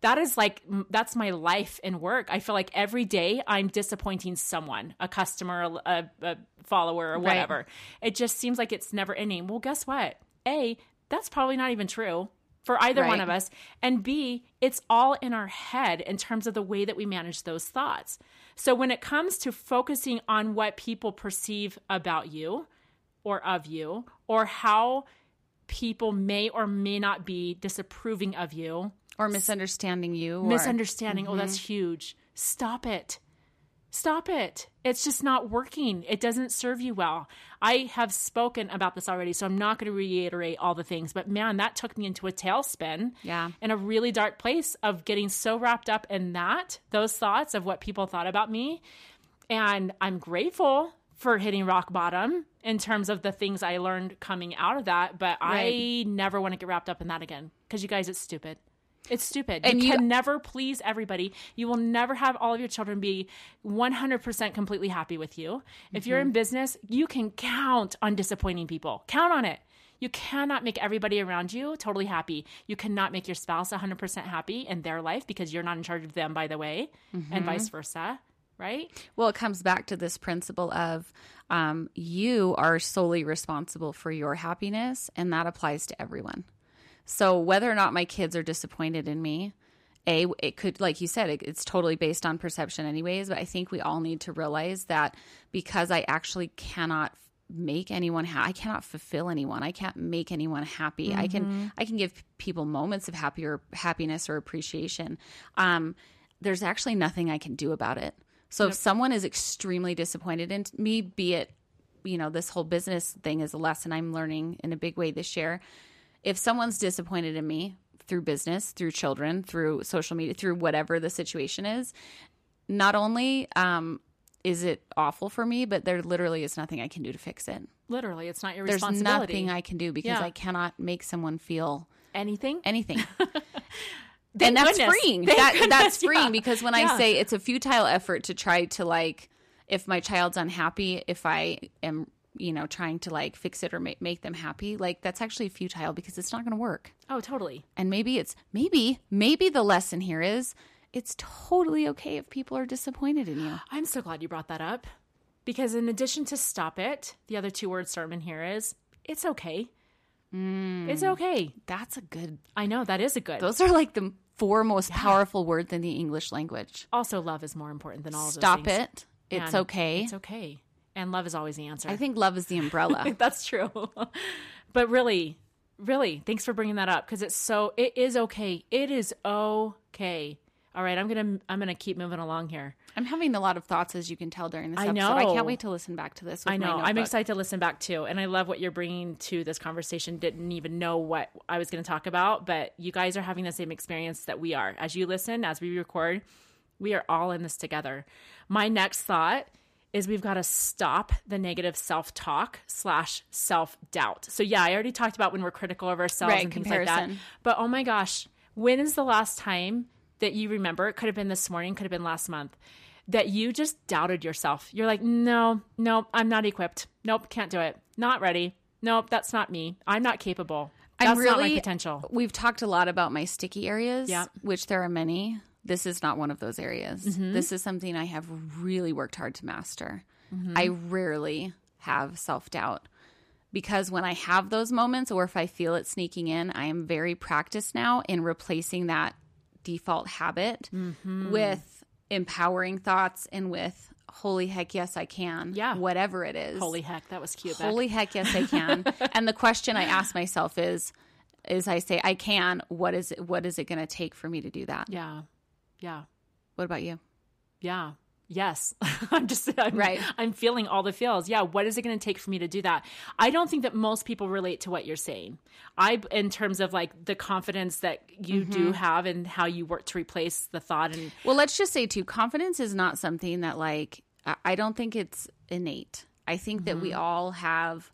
that is like that's my life and work. I feel like every day i'm disappointing someone a customer a, a follower or whatever. It just seems like it's never ending. Well guess what? A that's probably not even true for either one of us and b it's all in our head in terms of the way that we manage those thoughts so when it comes to focusing on what people perceive about you or of you or how people may or may not be disapproving of you Or misunderstanding you. Or, misunderstanding. Oh, that's mm-hmm. huge. Stop it. Stop it. It's just not working. It doesn't serve you well. I have spoken about this already, so I'm not going to reiterate all the things, but man, that took me into a tailspin. Yeah. In a really dark place of getting so wrapped up in that, those thoughts of what people thought about me. And I'm grateful for hitting rock bottom in terms of the things I learned coming out of that, but I never want to get wrapped up in that again because you guys, it's stupid. It's stupid. And you you- can never please everybody. You will never have all of your children be 100% completely happy with you. If you're Mm-hmm. in business, you can count on disappointing people. Count on it. You cannot make everybody around you totally happy. You cannot make your spouse 100% happy in their life because you're not in charge of them, by the way, Mm-hmm. and vice versa. Right? Well, it comes back to this principle of um, you are solely responsible for your happiness, and that applies to everyone. So, whether or not my kids are disappointed in me, a it could, like you said, it, it's totally based on perception, anyways. But I think we all need to realize that because I actually cannot make anyone ha- I cannot fulfill anyone. I can't make anyone happy. I can I can give people moments of happy or happiness or appreciation. Um, there's actually nothing I can do about it. So if someone is extremely disappointed in me, be it, you know, this whole business thing is a lesson I'm learning in a big way this year. If someone's disappointed in me through business, through children, through social media, through whatever the situation is, not only um, is it awful for me, but there literally is nothing I can do to fix it. Literally, it's not your There's responsibility. There's nothing I can do because Yeah. I cannot make someone feel Anything? anything. And that's goodness. freeing. That goodness, that's freeing yeah. because when Yeah. I say it's a futile effort to try to like, if my child's unhappy, if I am you know trying to like fix it or make make them happy, like that's actually futile because it's not going to work. Oh, totally. And maybe it's maybe maybe the lesson here is it's totally okay if people are disappointed in you. I'm so glad you brought that up because, in addition to stop it, the other two word sermon here is it's okay. Mm. It's okay. That's a good. I know that is a good. Those are like the four most powerful words in the English language. also, love is more important than all of Stop it. It's And okay. It's okay. And love is always the answer. I think love is the umbrella. That's true. but really, really, thanks for bringing that up because it's so it is okay. It is okay. All right, I'm gonna I'm gonna keep moving along here. I'm having a lot of thoughts, as you can tell during this I episode. I know. can't wait to listen back to this. With I know. I'm excited to listen back too, and I love what you're bringing to this conversation. Didn't even know what I was going to talk about, but you guys are having the same experience that we are. As you listen, as we record, we are all in this together. My next thought is we've got to stop the negative self-talk slash self-doubt. So yeah, I already talked about when we're critical of ourselves Right, and things like that. But oh my gosh, when is the last time that you remember? It could have been this morning, could have been last month. That you just doubted yourself. You're like, no, nope, I'm not equipped. Nope, can't do it. Not ready. Nope, that's not me. I'm not capable. That's I'm not my really- potential. We've talked a lot about my sticky areas, Yeah. which there are many. This is not one of those areas. Mm-hmm. This is something I have really worked hard to master. Mm-hmm. I rarely have self doubt because when I have those moments or if I feel it sneaking in, I am very practiced now in replacing that default habit Mm-hmm. with empowering thoughts and with holy heck yes I can. Yeah. Whatever it is. Holy heck, that was cute. Holy heck, yes, I can. and the question I ask myself is, is I say I can. What is it? What is it going to take for me to do that? Yeah. Yeah. What about you? Yeah. Yes. I'm just I'm, Right. I'm feeling all the feels. Yeah. What is it going to take for me to do that? I don't think that most people relate to what you're saying. I, in terms of like the confidence that you Mm-hmm. do have and how you work to replace the thought and Well, let's just say too, confidence is not something that like I- I don't think it's innate. I think that we all have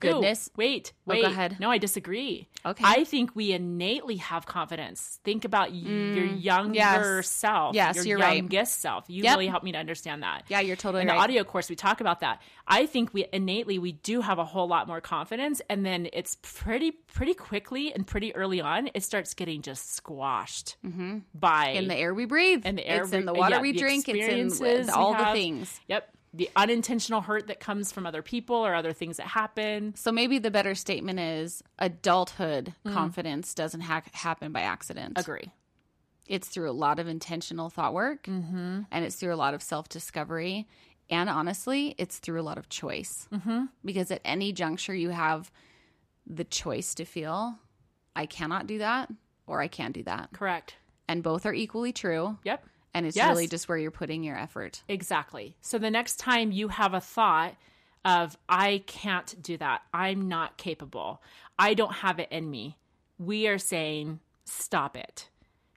goodness. Ooh, wait, Oh, go wait. ahead. No, I disagree. Okay. I think we innately have confidence. Think about y your younger Mm, yes. self. Yes, your you're right. youngest self. You Yep. really helped me to understand that. Yeah, you're totally In right. the audio course, we talk about that. I think we innately we do have a whole lot more confidence, and then it's pretty pretty quickly and pretty early on, it starts getting just squashed by in the air we breathe, in the air it's in the water yeah, we the drink, it's in all the things. Yep, the unintentional hurt that comes from other people or other things that happen. So maybe the better statement is adulthood Mm. confidence doesn't ha- happen by accident. Agree. it's through a lot of intentional thought work Mm-hmm. and it's through a lot of self discovery. And honestly, it's through a lot of choice. Mm-hmm. Because at any juncture, you have the choice to feel, I cannot do that or I can do that. Correct. And both are equally true. Yep. And it's Yes. really just where you're putting your effort. Exactly. So the next time you have a thought of, I can't do that, I'm not capable, I don't have it in me, we are saying, stop it.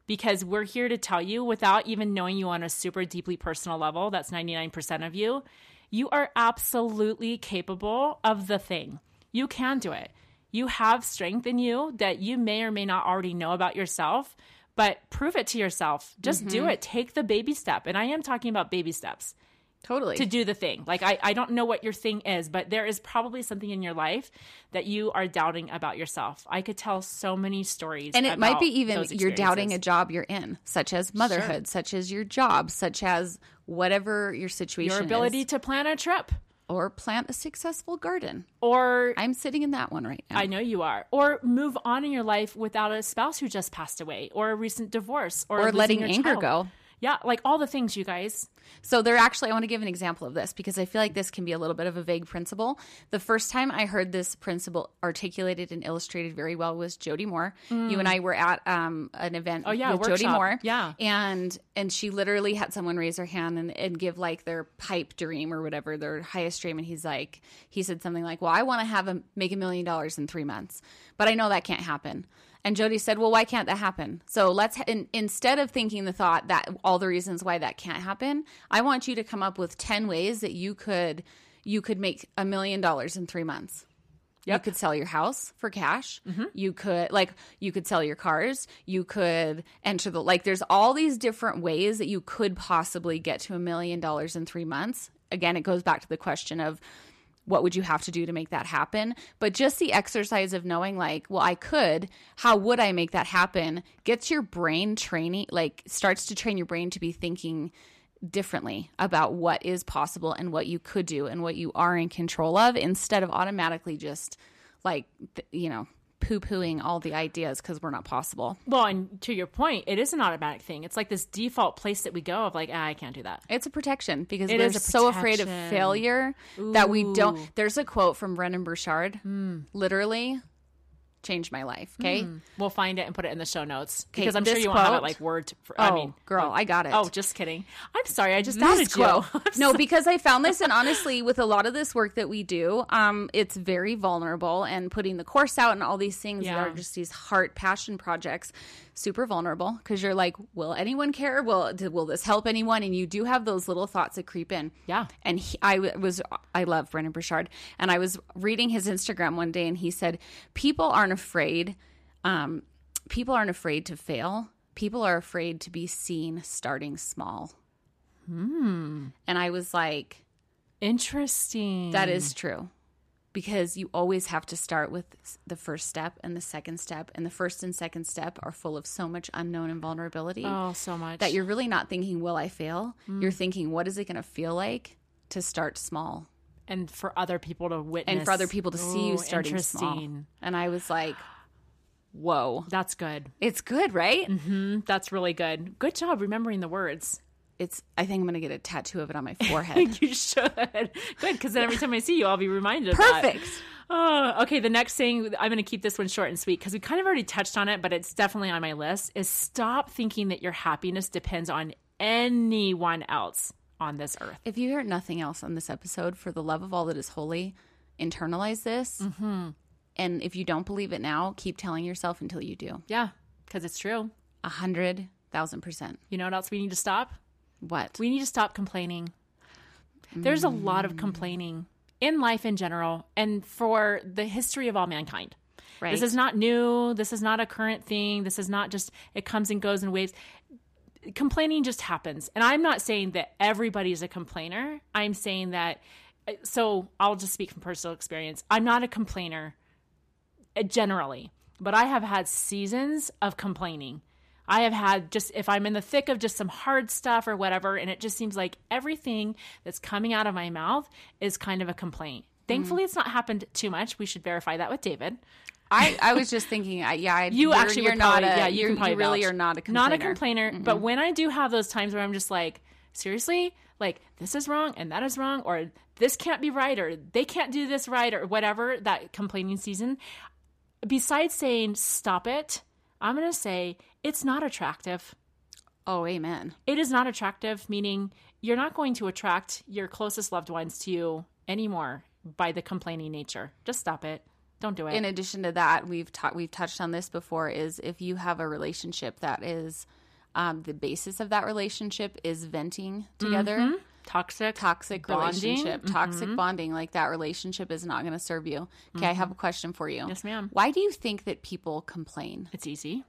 Because we're here to tell you, without even knowing you on a super deeply personal level, that's 99% of you, you are absolutely capable of the thing. You can do it. You have strength in you that you may or may not already know about yourself, but prove it to yourself. Just do mm-hmm. it. Take the baby step. And I am talking about baby steps Totally. to do the thing. Like I, I don't know what your thing is, but there is probably something in your life that you are doubting about yourself. I could tell so many stories. and it might be even you're doubting a job you're in, such as motherhood, such as your job, such as whatever your situation your ability is, to plan a trip, or plant a successful garden. or I'm sitting in that one right now. I know you are, or move on in your life without a spouse who just passed away, or a recent divorce, or, or letting anger child. go. Yeah, like all the things, you guys. So they're actually I want to give an example of this because I feel like this can be a little bit of a vague principle. The first time I heard this principle articulated and illustrated very well was Jody Moore. You and I were at um, an event Mm. Oh, yeah, with Jody workshop. Moore. Yeah. And and she literally had someone raise their hand and, and give like their pipe dream or whatever, their highest dream. And he's like he said something like, Well, I want to have a make a million dollars in three months. But I know that can't happen. And Jody said, "Well, why can't that happen?" So let's in, instead of thinking the thought that all the reasons why that can't happen, I want you to come up with ten ways that you could you could make a million dollars in three months. You could sell your house for cash. Mm-hmm. You could like you could sell your cars. You could enter the like. There's all these different ways that you could possibly get to a million dollars in three months. Again, it goes back to the question of what would you have to do to make that happen? But just the exercise of knowing like well i could how would i make that happen? Gets your brain training like starts to train your brain to be thinking differently about what is possible and what you could do and what you are in control of instead of automatically just like you know poo-pooing all the ideas because we're not possible Well, and to your point, it is an automatic thing. It's like this default place that we go of like, ah, I can't do that. It's a protection because It we're so afraid of failure that we don't. There's a quote from Brendon Burchard, Hmm. literally changed my life. Okay. We'll find it and put it in the show notes Okay, because I'm sure you won't have it quote- like word. For, Oh, I mean, girl, I got it. Oh, just kidding. I'm sorry. I just This added you. quote. No, because I found this, and honestly, with a lot of this work that we do, um, it's very vulnerable. And putting the course out and all these things Yeah. that are just these heart passion projects, super vulnerable. Because you're like, will anyone care? Will will this help anyone? And you do have those little thoughts that creep in. Yeah. And he, I was, I love Brendon Burchard, and I was reading his Instagram one day, and he said, people aren't afraid. Um, people aren't afraid to fail. People are afraid to be seen starting small. Hmm. And I was like, interesting. that is true. Because you always have to start with the first step and the second step. And the first and second step are full of so much unknown and vulnerability oh so much that you're really not thinking, will I fail? You're thinking, what is it going to feel like to start small? and for other people to witness And for other people to see you Ooh, starting small. And I was like, whoa. That's good. It's good, right? Mm, That's really good. Good job remembering the words. It's. I think I'm to get a tattoo of it on my forehead. You should. Good, because then every time I see you, I'll be reminded. Of that. Perfect. Oh, okay. The next thing I'm to keep this one short and sweet because we kind of already touched on it, but it's definitely on my list. Is stop thinking that your happiness depends on anyone else on this earth. If you hear nothing else on this episode, for the love of all that is holy, internalize this. Mm-hmm. And if you don't believe it now, keep telling yourself until you do. Yeah, because it's true. A hundred thousand percent. You know what else we need to stop? What? We need to stop complaining. There's a lot of complaining in life in general and for the history of all mankind. right. This is not new. This is not a current thing. This is not just, it comes and goes in waves. Complaining just happens. And I'm not saying that everybody's a complainer. I'm saying that, so I'll just speak from personal experience. I'm not a complainer uh, generally, but I have had seasons of complaining. I have had just, if I'm in the thick of just some hard stuff or whatever, and it just seems like everything that's coming out of my mouth is kind of a complaint. Thankfully, it's not happened too much. We should verify that with David. I, I was just thinking, I, yeah, I, You actually you're would not probably, a, yeah, you, probably you really vouch. are not a complainer. Not a complainer, but when I do have those times where I'm just like, seriously, like this is wrong and that is wrong, or this can't be right, or they can't do this right, or whatever that complaining season. Besides saying stop it, I'm gonna say it's not attractive. Oh, amen. It is not attractive, meaning you're not going to attract your closest loved ones to you anymore by the complaining nature. Just stop it. Don't do it. In addition to that, we've ta- we've touched on this before. Is if you have a relationship that is um, the basis of that relationship is venting together, toxic, toxic bonding. relationship, toxic bonding, like that relationship is not going to serve you. Okay, I have a question for you. Yes, ma'am. Why do you think that people complain? It's easy.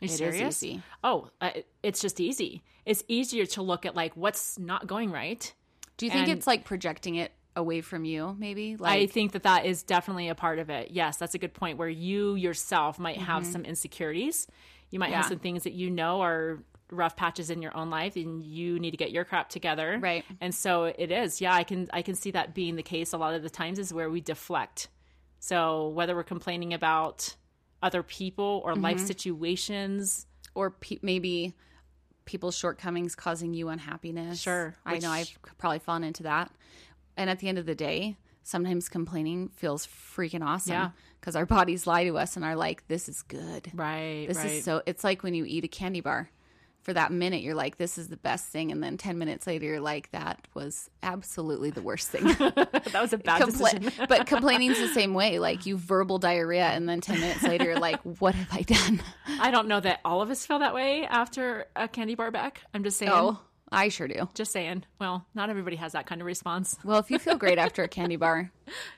Are you It is serious? easy. Oh, uh, it's just easy. It's easier to look at like what's not going right. Do you think And- it's like projecting it away from you? Maybe Like, I think that that is definitely a part of it. Yes, that's a good point where you yourself might have some insecurities. You might have Mm-hmm. Some things that you know are rough patches in your own life and you need to get your crap together. Right. And so it is. Yeah, I can I can see that being the case a lot of the times is where we deflect. So whether we're complaining about other people or life Mm-hmm. situations, or pe- maybe people's shortcomings causing you unhappiness. Sure, I know I've probably fallen into that. And at the end of the day, sometimes complaining feels freaking awesome Yeah. because our bodies lie to us and are like, "This is good. right? This right. is so." It's like when you eat a candy bar. For that minute, you're like, "This is the best thing," and then ten minutes later, you're like, "That was absolutely the worst thing." that was a bad decision. But complaining is the same way. Like you verbal diarrhea, and then ten minutes later, you're like, "What have I done?" I don't know that all of us feel that way after a candy bar back. I'm just saying. Oh, I sure do. Just saying. Well, not everybody has that kind of response. Well, if you feel great after a candy bar,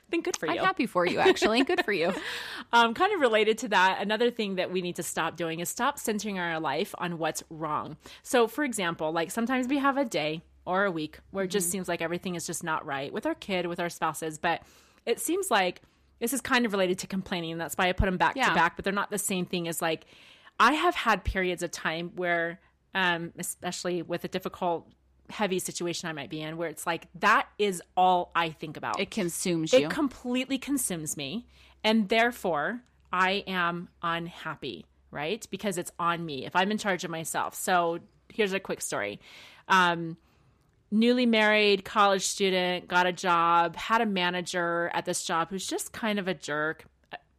Been good for you. I'm happy for you, actually. Good for you. Um, kind of related to that, another thing that we need to stop doing is stop centering our life on what's wrong. So, for example, like sometimes we have a day or a week where it just seems like everything is just not right with our kid, with our spouses, but it seems like this is kind of related to complaining, and that's why I put them back Yeah. to back, but they're not the same thing as like I have had periods of time where, um, especially with a difficult, heavy situation I might be in, where it's like that is all I think about. It consumes you. it completely consumes me. And therefore i am unhappy right? Because it's on me if i'm in charge of myself. So here's a quick story. Um, newly married college student got a job had a manager at this job who's just kind of a jerk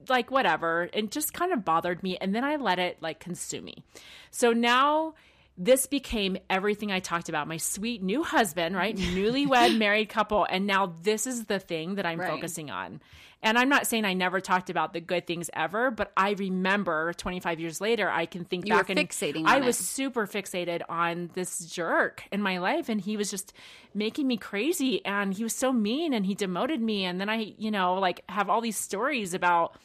like whatever and just kind of bothered me and then i let it like consume me. So now this became everything i talked about my sweet new husband right newlywed married couple and now this is the thing that i'm Right. focusing on and i'm not saying i never talked about the good things ever but i remember 25 years later i can think You were back and fixating i was it. super fixated on this jerk in my life and he was just making me crazy and he was so mean and he demoted me and then i you know like have all these stories about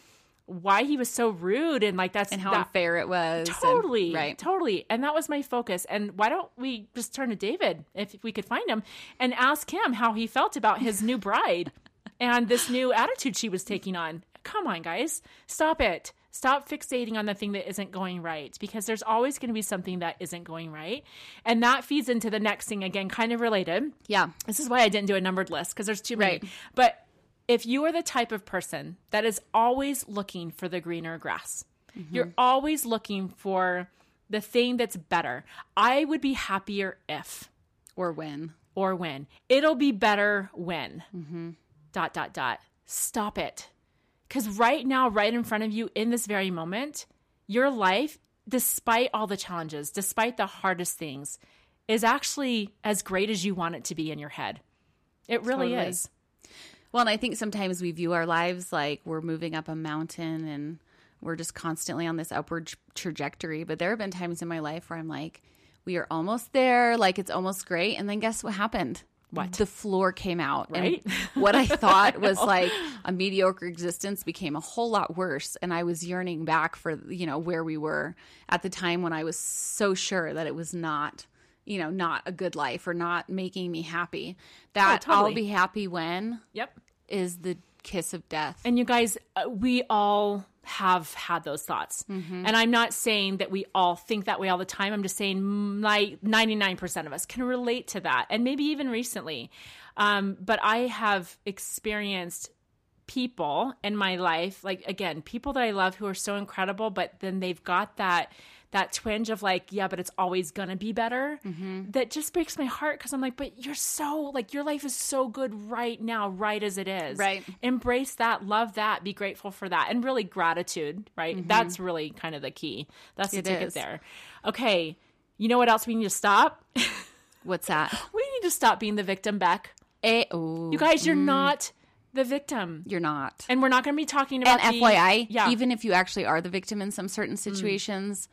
why he was so rude and like that's and how that, unfair it was. and- totally right. totally and that was my focus and why don't we just turn to david if we could find him and ask him how he felt about his new bride and this new attitude she was taking on come on guys stop it stop fixating on the thing that isn't going right because there's always going to be something that isn't going right and that feeds into the next thing again kind of related Yeah. this is why I didn't do a numbered list because there's too many. Right. But if you are the type of person that is always looking for the greener grass, mm-hmm. you're always looking for the thing that's better. I would be happier if Or when. or when. It'll be better when. Mm-hmm. Dot, dot, dot. Stop it. Because right now, right in front of you, in this very moment, your life, despite all the challenges, despite the hardest things, is actually as great as you want it to be in your head. It really Totally. is. Well, and I think sometimes we view our lives like we're moving up a mountain and we're just constantly on this upward trajectory. But there have been times in my life where I'm like, we are almost there, like it's almost great. And then guess what happened? What? The floor came out. and Right? what I thought was like a mediocre existence became a whole lot worse. And I was yearning back for, you know, where we were at the time when I was so sure that it was not, you know, not a good life or not making me happy. That Oh, totally. I'll be happy when Yep. is the kiss of death. And you guys, uh, we all have had those thoughts. And I'm not saying that we all think that way all the time. I'm just saying like 99% of us can relate to that. And maybe even recently. Um, but I have experienced people in my life, like again, people that I love who are so incredible, but then they've got that that twinge of like, yeah, but it's always gonna be better. Mm-hmm. That just breaks my heart because I'm like, but you're so like your life is so good right now, right as it is. Right. Embrace that, love that, be grateful for that, and really gratitude. Right. Mm-hmm. That's really kind of the key. That's the It ticket is. there. Okay. You know what else we need to stop? What's that? we need to stop being the victim, Beck. Eh, ooh, You guys, you're mm. not the victim. you're not. And we're not going to be talking about And the- FYI, yeah. even if you actually are the victim in some certain mm. situations,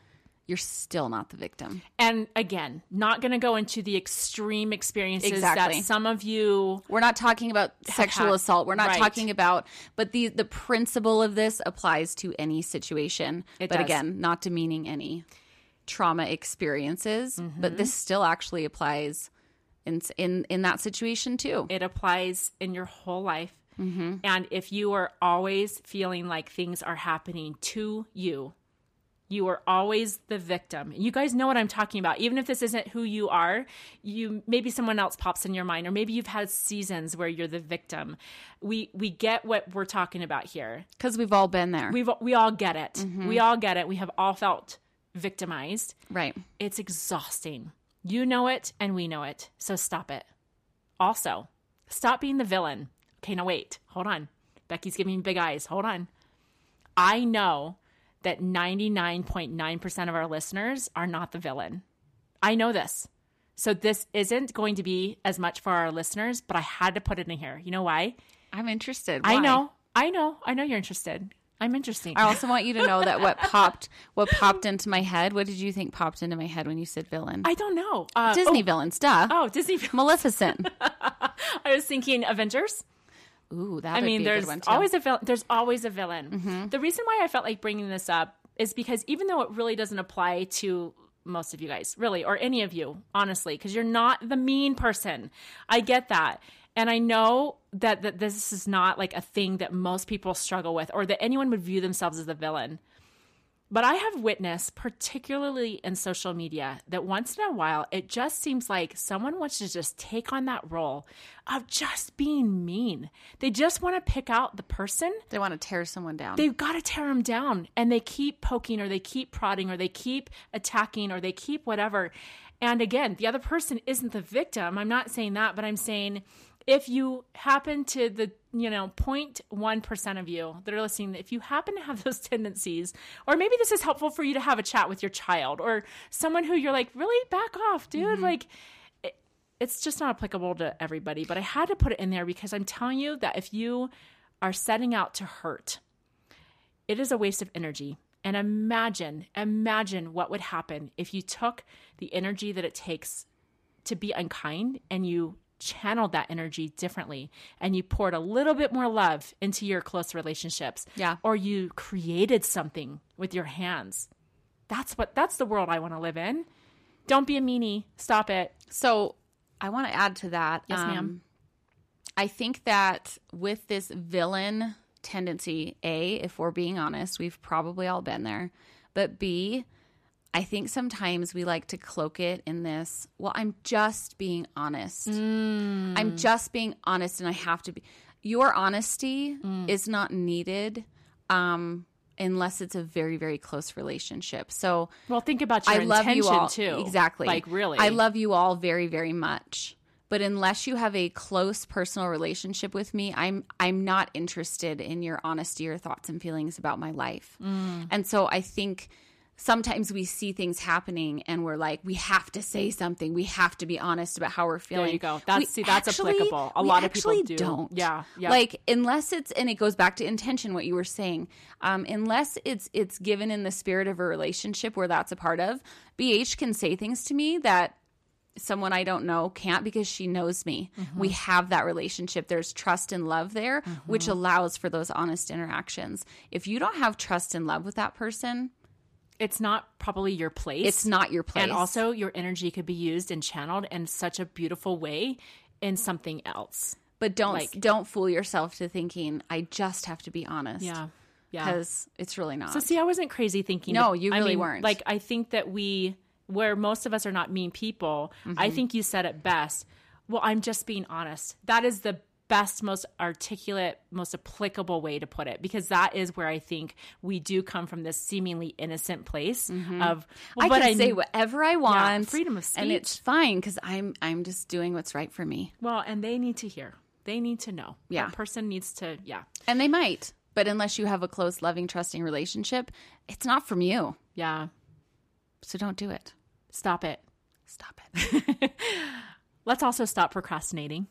you're still not the victim. and again, not going to go into the extreme experiences Exactly. that some of you We're not talking about sexual had- assault. We're not right. talking about, but the the principle of this applies to any situation. It but does. again, not demeaning any trauma experiences. Mm-hmm. But this still actually applies in in in that situation too. it applies in your whole life. Mm-hmm. And if you are always feeling like things are happening to you, you are always the victim. You guys know what I'm talking about. Even if this isn't who you are, you maybe someone else pops in your mind or maybe you've had seasons where you're the victim. We we get what we're talking about here. Because we've all been there. We've we all get it. Mm-hmm. We all get it. We have all felt victimized. right. It's exhausting. You know it and we know it. So stop it. Also, stop being the villain. Okay, now wait. Hold on. Becky's giving me big eyes. Hold on. I know that 99.9% of our listeners are not the villain. I know this. So this isn't going to be as much for our listeners, but I had to put it in here. You know why? I'm interested. I know. I know. I know you're interested. I'm interesting. I also want you to know that what popped what popped into my head. What did you think popped into my head when you said villain? I don't know. Uh, Disney oh, villains, duh. Oh, Disney. Maleficent. I was thinking Avengers. Ooh, that I mean, a there's good one too. Mm-hmm. always a villain. There's always a villain. The reason why I felt like bringing this up is because even though it really doesn't apply to most of you guys, really, or any of you, honestly, because you're not the mean person. I get that. And I know that, that this is not like a thing that most people struggle with or that anyone would view themselves as the villain. But I have witnessed, particularly in social media, that once in a while it just seems like someone wants to just take on that role of just being mean. They just want to pick out the person. they want to tear someone down. They've got to tear them down. And they keep poking or they keep prodding or they keep attacking or they keep whatever. And again, the other person isn't the victim. I'm not saying that, but I'm saying if you happen to the you know 0.1% of you that are listening if you happen to have those tendencies or maybe this is helpful for you to have a chat with your child or someone who you're like really? Back off dude. Mm-hmm. Like it, it's just not applicable to everybody but i had to put it in there because i'm telling you that if you are setting out to hurt it is a waste of energy. And imagine, imagine what would happen if you took the energy that it takes to be unkind and you channeled that energy differently and you poured a little bit more love into your close relationships. Yeah. Or you created something with your hands. That's what that's the world I want to live in. Don't be a meanie. Stop it. So I want to add to that. Yes, um, ma'am. I think that with this villain tendency, A, if we're being honest, we've probably all been there. But B, I think sometimes we like to cloak it in this, well, I'm just being honest. Mm. I'm just being honest and I have to be. Your honesty Mm. is not needed um, unless it's a very, very close relationship. So, Well, think about your I love you all too. Exactly. Like really. I love you all very very much. But unless you have a close personal relationship with me, I'm I'm not interested in your honesty or thoughts and feelings about my life. Mm. And so I think sometimes we see things happening and we're like we have to say something. We have to be honest about how we're feeling. There you go. That's We see that's actually- applicable. A lot of people do. don't. Yeah. Yeah. Like unless it's and it goes back to intention what you were saying. Um, unless it's it's given in the spirit of a relationship where that's a part of. BH can say things to me that someone I don't know can't because she knows me. Mm-hmm. We have that relationship. There's trust and love there, which allows for those honest interactions. If you don't have trust and love with that person, it's not probably your place. it's not your place. And also, your energy could be used and channeled in such a beautiful way in something else. but don't like- don't fool yourself to thinking I just have to be honest. Yeah. Yeah. Because it's really not. So, see, I wasn't crazy thinking. No, that- you I really mean, weren't. Like, I think that we, where most of us are not mean people, Mm-hmm. I think you said it best. Well, I'm just being honest. That is the best, most articulate, most applicable way to put it because that is where I think we do come from this seemingly innocent place of, well, Mm-hmm. I can say whatever I want, freedom of speech, and it's fine because I'm I'm just doing what's right for me, Well, and they need to hear. They need to know. Yeah. That person needs to, yeah. and they might. But unless you have a close, loving, trusting relationship, it's not from you. Yeah. So don't do it. Stop it. Stop it. Let's also stop procrastinating.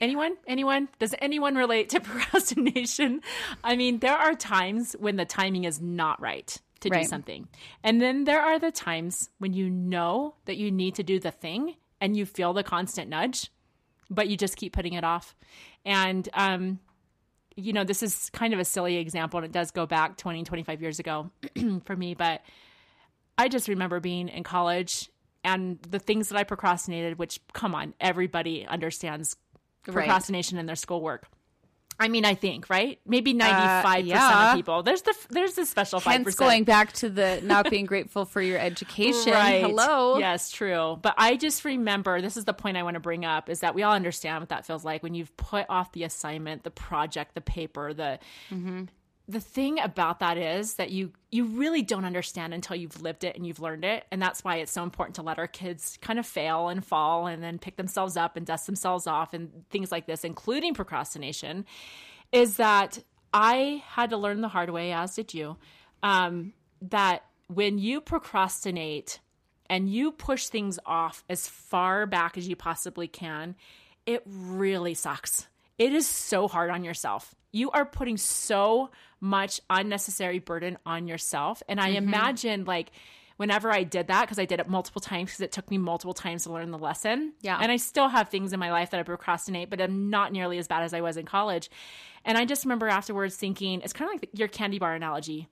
Anyone? Anyone? Does anyone relate to procrastination? I mean, there are times when the timing is not right to do something. And then there are the times when you know that you need to do the thing and you feel the constant nudge, but you just keep putting it off. And, um, you know, this is kind of a silly example and it does go back 20, 25 years ago for me, but I just remember being in college and the things that I procrastinated, which, come on, everybody understands Right. procrastination in their schoolwork. I mean, I think, right? Maybe 95% Uh, yeah. of people. There's the there's the special 5%. Hence going back to the not being grateful for your education. Right. Hello. Yes, true. But I just remember this is the point I want to bring up is that we all understand what that feels like when you've put off the assignment, the project, the paper, the the thing about that is that you you really don't understand until you've lived it and you've learned it. And that's why it's so important to let our kids kind of fail and fall and then pick themselves up and dust themselves off and things like this including procrastination is that i had to learn the hard way as did you um, that when you procrastinate and you push things off as far back as you possibly can it really sucks it is so hard on yourself you are putting so much unnecessary burden on yourself. And I mm-hmm. imagine like whenever I did that, because I did it multiple times, because it took me multiple times to learn the lesson. Yeah. And I still have things in my life that I procrastinate, but I'm not nearly as bad as I was in college. And I just remember afterwards thinking, it's kind of like your candy bar analogy.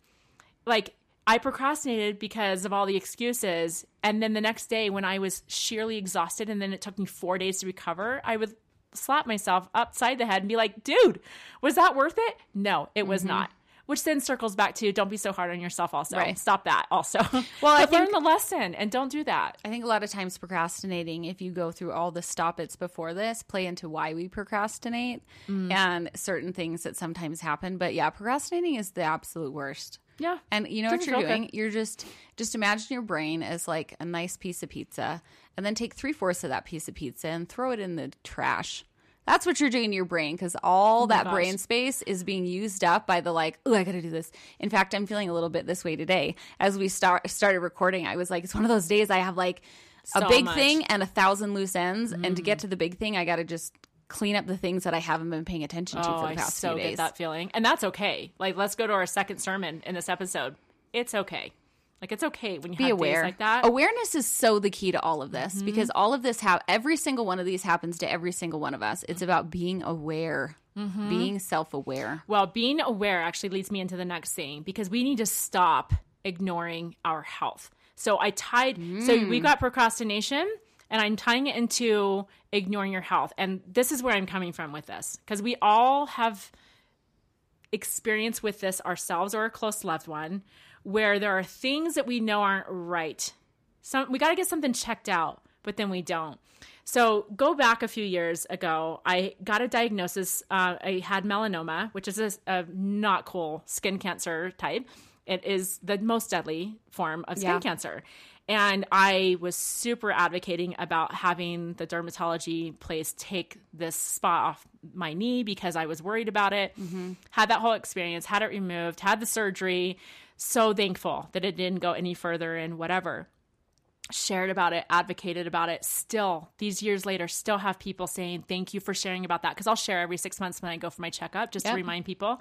Like, I procrastinated because of all the excuses. And then the next day, when I was sheerly exhausted, and then it took me four days to recover, I would slap myself upside the head and be like, dude, was that worth it? No, it was not. Which then circles back to don't be so hard on yourself, also. Right. Stop that, also. Well, I But learn think- the lesson and don't do that. I think a lot of times procrastinating, if you go through all the stop its before this, play into why we procrastinate Mm. and certain things that sometimes happen. But yeah, procrastinating is the absolute worst. Yeah. And you know what Doesn't you're feel good. doing? You're just just imagine your brain as like a nice piece of pizza, and then take three fourths of that piece of pizza and throw it in the trash. That's what you're doing to your brain because all oh that Oh gosh. brain space is being used up by the like, oh, I got to do this. In fact, I'm feeling a little bit this way today. As we start started recording, I was like, it's one of those days I have like a big much. thing and a thousand loose ends, and to mm. get to the big thing, I got to just clean up the things that I haven't been paying attention to Oh, for the past so few days. get that feeling. And that's okay. Like, let's go to our second sermon in this episode. It's okay. Like, it's okay when you be have aware days like that. awareness is so the key to all of this Mm-hmm. because all of this ha- every single one of these happens to every single one of us it's about being aware Mm-hmm. being self-aware Well, being aware actually leads me into the next thing because we need to stop ignoring our health. So I tied, so we got procrastination and I'm tying it into ignoring your health. And this is where I'm coming from with this because we all have experience with this ourselves or a close loved one where there are things that we know aren't right. Some we got to get something checked out, but then we don't. So go back a few years ago. I got a diagnosis. Uh, I had melanoma, which is a, a not cool skin cancer type. It is the most deadly form of skin Yeah. cancer. And I was super advocating about having the dermatology place take this spot off my knee because I was worried about it. Had that whole experience, had it removed, had the surgery. So thankful that it didn't go any further and whatever shared about it, advocated about it. Still, these years later, still have people saying, Thank you for sharing about that. Because I'll share every six months when I go for my checkup just Yep. to remind people.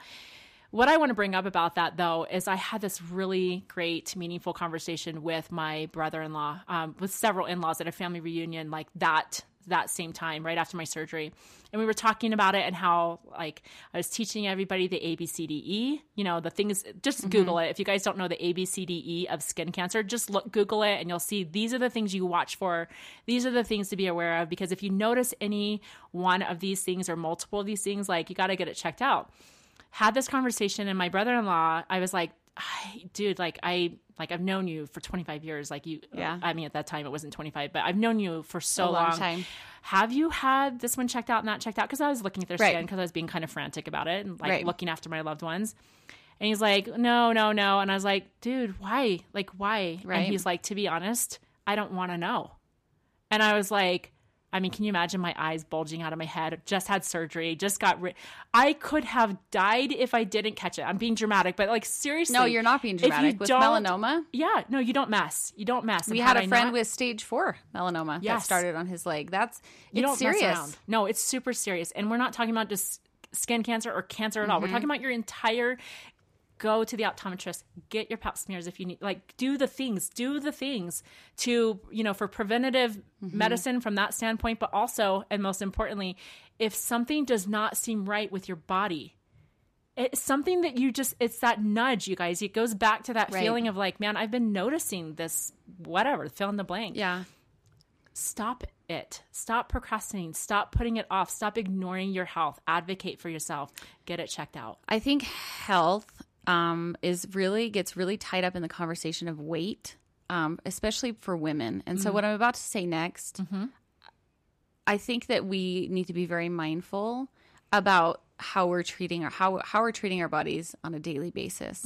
What I want to bring up about that, though, is I had this really great, meaningful conversation with my brother-in-law, um, with several in-laws at a family reunion, like that that same time, right after my surgery, and we were talking about it and how, like, I was teaching everybody the ABCDE. You know, the things. Just mm-hmm. Google it if you guys don't know the ABCDE of skin cancer. Just look, Google it, and you'll see these are the things you watch for. These are the things to be aware of because if you notice any one of these things or multiple of these things, like, you got to get it checked out had this conversation and my brother-in-law i was like I, dude like i like i've known you for 25 years like you Yeah. i mean at that time it wasn't 25 but i've known you for so long long time. have you had this one checked out and that checked out because i was looking at their Right. skin because i was being kind of frantic about it and like Right. looking after my loved ones and he's like no no no and i was like dude why like why Right. and he's like to be honest i don't want to know and i was like I mean, can you imagine my eyes bulging out of my head? Just had surgery, just got rid. I could have died if I didn't catch it. I'm being dramatic, but like seriously. No, you're not being dramatic. With melanoma, Yeah, no, you don't mess. You don't mess. we And had a friend not- with stage four melanoma that started on his leg. That's you it's don't serious. mess around. No, it's super serious, and we're not talking about just skin cancer or cancer at all. We're Mm-hmm. talking about your entire. Go to the optometrist, get your pap smears if you need. Like, do the things, do the things to you know for preventative Mm-hmm. medicine from that standpoint, but also and most importantly, if something does not seem right with your body, it's something that you just it's that nudge you guys it goes back to that Right. feeling of like man i've been noticing this whatever fill in the blank Yeah. stop it stop procrastinating stop putting it off stop ignoring your health advocate for yourself get it checked out I think health um, is really gets really tied up in the conversation of weight, um, especially for women. And so, what I'm about to say next, I think that we need to be very mindful about how we're treating our how how we're treating our bodies on a daily basis.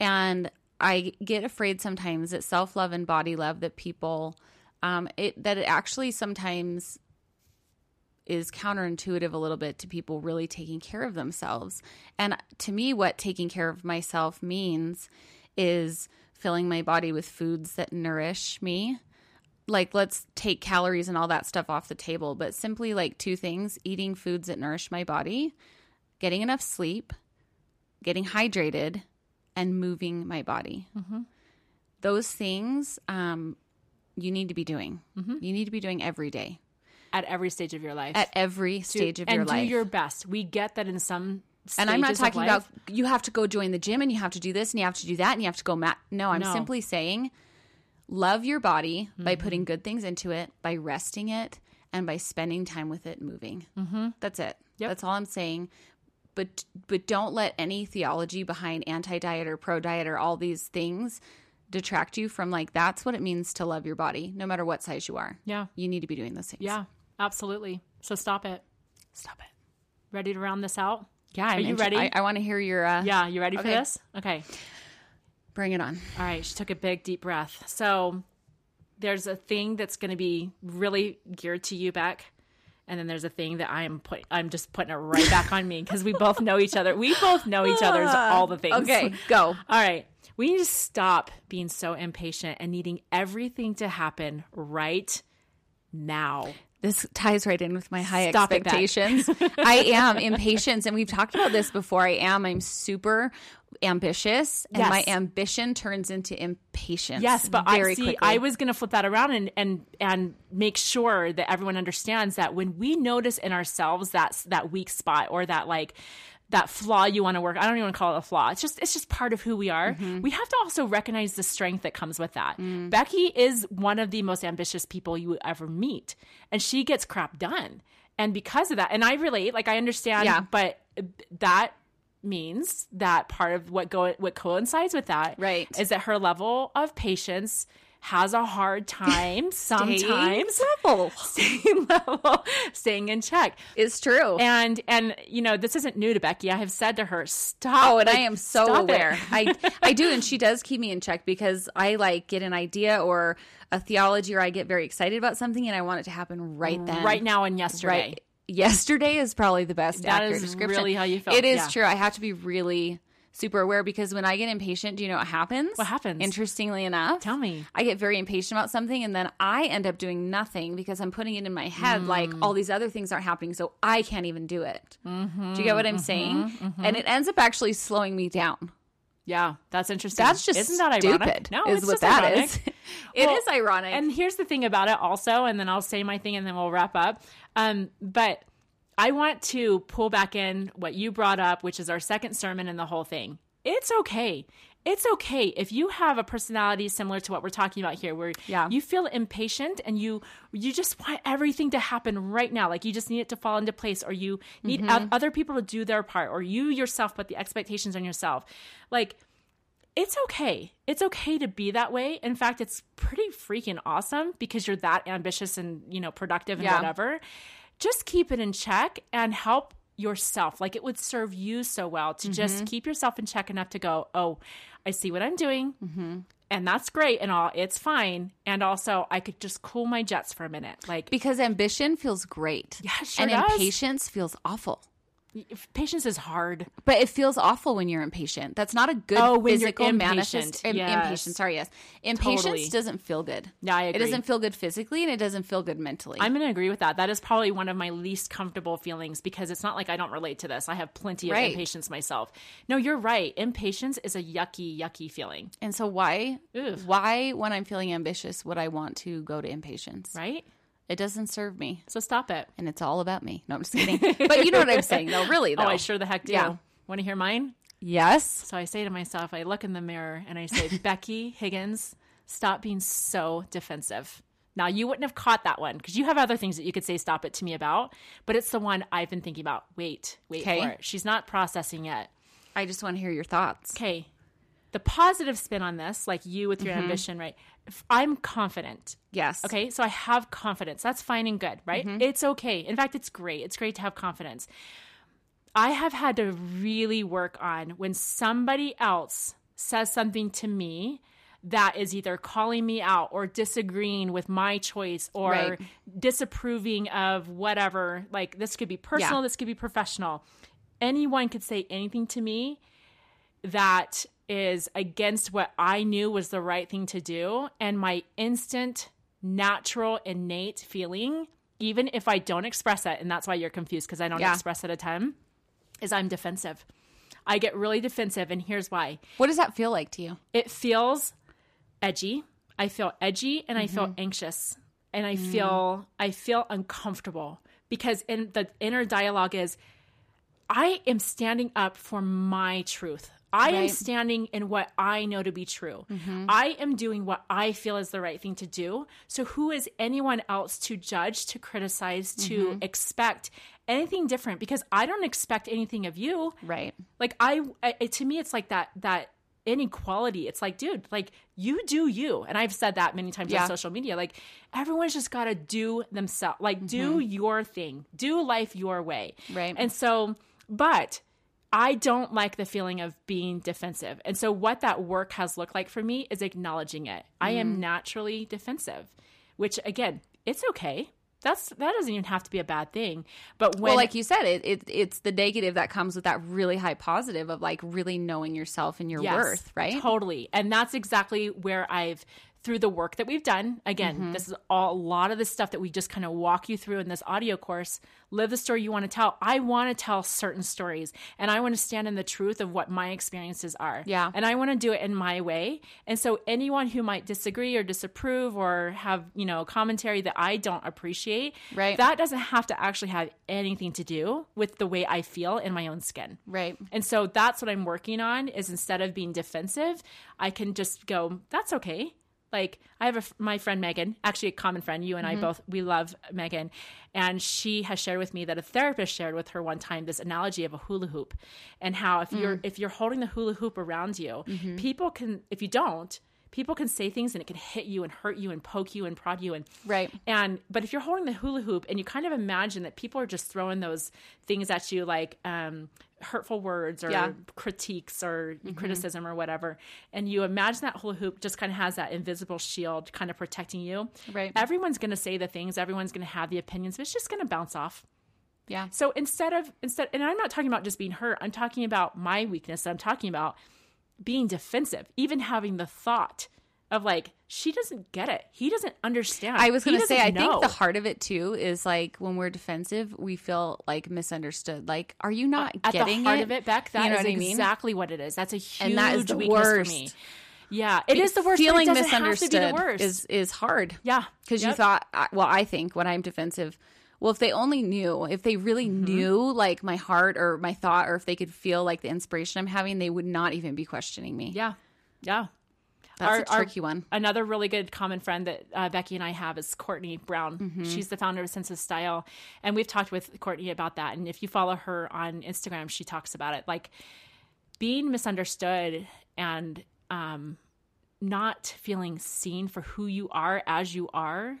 And I get afraid sometimes that self love and body love that people um, it that it actually sometimes is counterintuitive a little bit to people really taking care of themselves. And to me, what taking care of myself means is filling my body with foods that nourish me. Like, let's take calories and all that stuff off the table, but simply like two things eating foods that nourish my body, getting enough sleep, getting hydrated, and moving my body. Those things um, you need to be doing. You need to be doing every day at every stage of your life at every stage of your life. and do your best we get that in some stages. and I'm not talking about you have to go join the gym and you have to do this and you have to do that and you have to go mat. No, I'm No. simply saying love your body by Mm-hmm. putting good things into it, by resting it, and by spending time with it moving. Mm-hmm. That's it. Yep. That's all I'm saying. But but don't let any theology behind anti diet or pro diet or all these things detract you from like that's what it means to love your body, no matter what size you are. yeah You need to be doing those things. yeah absolutely so stop it Stop it. ready to round this out Yeah, I'm you int- ready? I, I want to hear your. Uh, yeah you ready for this okay Bring it on. All right, she took a big deep breath. So there's a thing that's going to be really geared to you, Beck, and then there's a thing that I am put. I'm just putting it right back on me because we both know each other. We both know each other's all the things. Okay, go. All right. We need to stop being so impatient and needing everything to happen right now. This ties right in with my high Stop expectations. I am impatient, and we've talked about this before. I am. I'm super ambitious, and Yes. my ambition turns into impatience. Yes, but I see. quickly. I was going to flip that around and and and make sure that everyone understands that when we notice in ourselves that that weak spot or that like that flaw you want to work. I don't even call it a flaw. It's just it's just part of who we are. Mm-hmm. We have to also recognize the strength that comes with that. Mm. Becky is one of the most ambitious people you ever meet, and she gets crap done. And because of that, and I relate, like I understand, Yeah. but that means that part of what go what coincides with that Right. is that her level of patience has a hard time sometimes Same level staying level, staying in check. is true. And and you know this isn't new to Becky. I have said to her, "Stop!" Oh, and like, I am so aware. I I do, and she does keep me in check because I like get an idea or a theology, or I get very excited about something, and I want it to happen right mm, then, right now and yesterday. Right. Yesterday is probably the best That accurate description. really how you felt, It is yeah. true. I have to be really super aware because when I get impatient, do you know what happens? What happens? Interestingly enough, Tell me. I get very impatient about something and then I end up doing nothing because I'm putting it in my head Mm. like all these other things aren't happening, so I can't even do it. Mm-hmm, do you get what I'm saying? And it ends up actually slowing me down. Yeah, that's interesting. That's just isn't that stupid. ironic? No, is it's what just that ironic. is. It is Well, ironic. And here's the thing about it, also, and then I'll say my thing, and then we'll wrap up. Um, but I want to pull back in what you brought up, which is our second sermon in the whole thing. It's okay. It's okay if you have a personality similar to what we're talking about here, where Yeah. you feel impatient and you you just want everything to happen right now, like you just need it to fall into place, or you need Mm-hmm. oth- other people to do their part, or you yourself put the expectations on yourself. Like it's okay. It's okay to be that way. In fact, it's pretty freaking awesome because you're that ambitious and, you know, productive and Yeah. whatever. Just keep it in check and help yourself. Like it would serve you so well to just mm-hmm. keep yourself in check enough to go, "Oh, I see what I'm doing. Mm-hmm. and that's great and all. It's fine. And also, I could just cool my jets for a minute. Like, Because ambition feels great. Yeah, sure and does. impatience feels awful. Patience is hard. But it feels awful when you're impatient. That's not a good Oh, when physical manifest. impatient. im- Yes. Impatient. Sorry, yes. Impatience Totally. doesn't feel good. Yeah, I It doesn't feel good physically, and it doesn't feel good mentally. I'm to agree with that. That is probably one of my least comfortable feelings because it's not like I don't relate to this. I have plenty of Right. impatience myself. No, you're right. Impatience is a yucky, yucky feeling, and so why? Ugh. Why, when I'm feeling ambitious, would I want to go to impatience? right? It doesn't serve me, So stop it. and it's all about me. No, I'm just kidding. but you know what I'm saying, though. Really, though. Oh, I sure the heck do. Yeah. Want to hear mine? Yes. So I say to myself, I look in the mirror and I say, Becky Higgins, stop being so defensive. Now, you wouldn't have caught that one because you have other things that you could say stop it to me about, but it's the one I've been thinking about. Wait, wait Okay. for it. She's not processing yet. I just want to hear your thoughts. Okay. The positive spin on this, like you with your mm-hmm. ambition, right? I'm confident. Yes. Okay. So I have confidence. That's fine and good, right? Mm-hmm. It's okay. In fact, it's great. It's great to have confidence. I have had to really work on when somebody else says something to me that is either calling me out or disagreeing with my choice or Right. disapproving of whatever. Like this could be personal, Yeah. this could be professional. Anyone could say anything to me that is against what I knew was the right thing to do. And my instant, natural, innate feeling, even if I don't express it, and that's why you're confused because I don't Yeah. express it a ton, is I'm defensive. I get really defensive, and here's why What does that feel like to you? it feels edgy. I feel edgy and I Mm-hmm. feel anxious and I Mm. feel I feel uncomfortable because in the inner dialogue is I am standing up for my truth. I am standing in what I know to be true. Mm-hmm. I am doing what I feel is the right thing to do. So who is anyone else to judge, to criticize, to mm-hmm. expect anything different? Because I don't expect anything of you. Right. like I, I to me it's like that that inequality. It's like dude like you do you. And i've said that many times Yeah. on social media. Like everyone's just got to do themselves like do mm-hmm. your thing. Do life your way. Right. and so but i don't like the feeling of being defensive. And so what that work has looked like for me is acknowledging it. I am mm. naturally defensive which again it's okay. That's that doesn't even have to be a bad thing. But when well, like you said, it, it it's the negative that comes with that really high positive of like really knowing yourself and your Yes, worth, right? Totally. And that's exactly where I've through the work that we've done. Again, Mm-hmm. this is all, a lot of the stuff that we just kind of walk you through in this audio course. Live the story you want to tell. I want to tell certain stories and I want to stand in the truth of what my experiences are. Yeah. And I want to do it in my way. And so anyone who might disagree or disapprove or have, you know, commentary that I don't appreciate, Right. that doesn't have to actually have anything to do with the way I feel in my own skin. Right. And so that's what I'm working on is instead of being defensive, I can just go, that's okay. Like I have a, my friend Megan, actually a common friend, you and I mm-hmm. both, we love Megan. And she has shared with me that a therapist shared with her one time this analogy of a hula hoop and how if mm. you're, if you're holding the hula hoop around you, mm-hmm. people can, if you don't, people can say things and it can hit you and hurt you and poke you and prod you and Right. and but if you're holding the hula hoop and you kind of imagine that people are just throwing those things at you like um, hurtful words or Yeah. critiques or criticism or whatever, and you imagine that hula hoop just kind of has that invisible shield kind of protecting you. Right. Everyone's going to say the things. Everyone's going to have the opinions, but it's just going to bounce off. Yeah. So instead of instead, and I'm not talking about just being hurt. I'm talking about my weakness. I'm talking about being defensive, even having the thought of like she doesn't get it. He doesn't understand. I was going to say, I think the heart of it too is like when we're defensive, we feel like misunderstood. Like, are you not at getting the heart it? of it, Beck. That you know is what I mean? exactly what it is. That's a huge And that is the weakness worst. for me. Yeah, it is the worst. Feeling but it have to be misunderstood the worst. is is hard. yeah, because you thought well i think when i'm defensive well if they only knew if they really Mm-hmm. knew like my heart or my thought or if they could feel like the inspiration i'm having they would not even be questioning me Yeah, yeah. that's Our- a our- tricky one Another really good common friend that uh, Becky and I have is Courtney Brown. Mm-hmm. She's the founder of Sense of Style, and we've talked with Courtney about that. And if you follow her on Instagram, she talks about it like being misunderstood and um, not feeling seen for who you are as you are.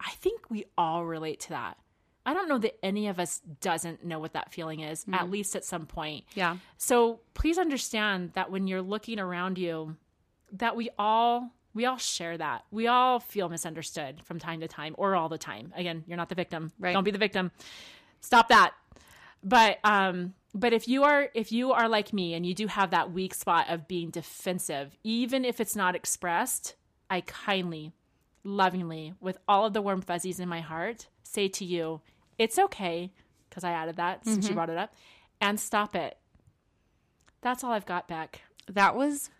I think we all relate to that. I don't know that any of us doesn't know what that feeling is, Mm-hmm. at least at some point. yeah So please understand that when you're looking around you that we all we all share that. We all feel misunderstood from time to time or all the time. Again, you're not the victim. Right. Don't be the victim. Stop that. But um but if you are if you are like me and you do have that weak spot of being defensive, even if it's not expressed, I kindly, lovingly, with all of the warm fuzzies in my heart, say to you, it's okay, because I added that since you mm-hmm. brought it up, and stop it. That's all I've got back. That was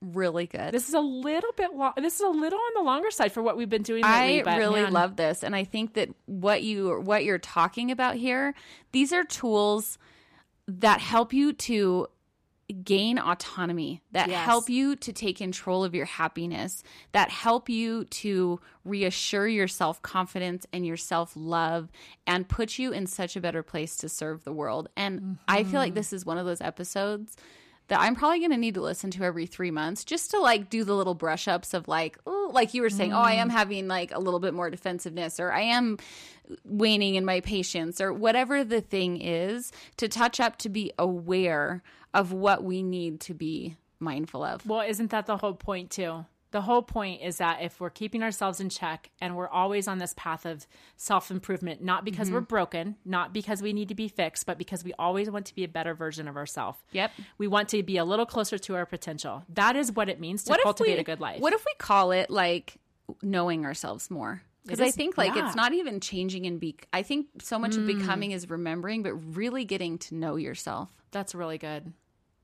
really good. This is a little bit long. This is a little on the longer side for what we've been doing lately. I really man, love this, and I think that what you what you're talking about here, these are tools that help you to gain autonomy, that Yes. help you to take control of your happiness, that help you to reassure your self confidence and your self love, and put you in such a better place to serve the world. And I feel Mm-hmm. like this is one of those episodes that I'm probably going to need to listen to every three months just to like do the little brush ups of like, like you were saying, oh, I am mm. having like a little bit more defensiveness or I am waning in my patience or whatever the thing is to touch up to be aware of what we need to be mindful of. Well, isn't that the whole point too? The whole point is that if we're keeping ourselves in check and we're always on this path of self improvement, not because Mm-hmm. we're broken, not because we need to be fixed, but because we always want to be a better version of ourselves. Yep. We want to be a little closer to our potential. That is what it means to What cultivate we, a good life. What if we call it like knowing ourselves more? Because I think like yeah. it's not even changing and be. I think so much of becoming is remembering, but really getting to know yourself. That's really good.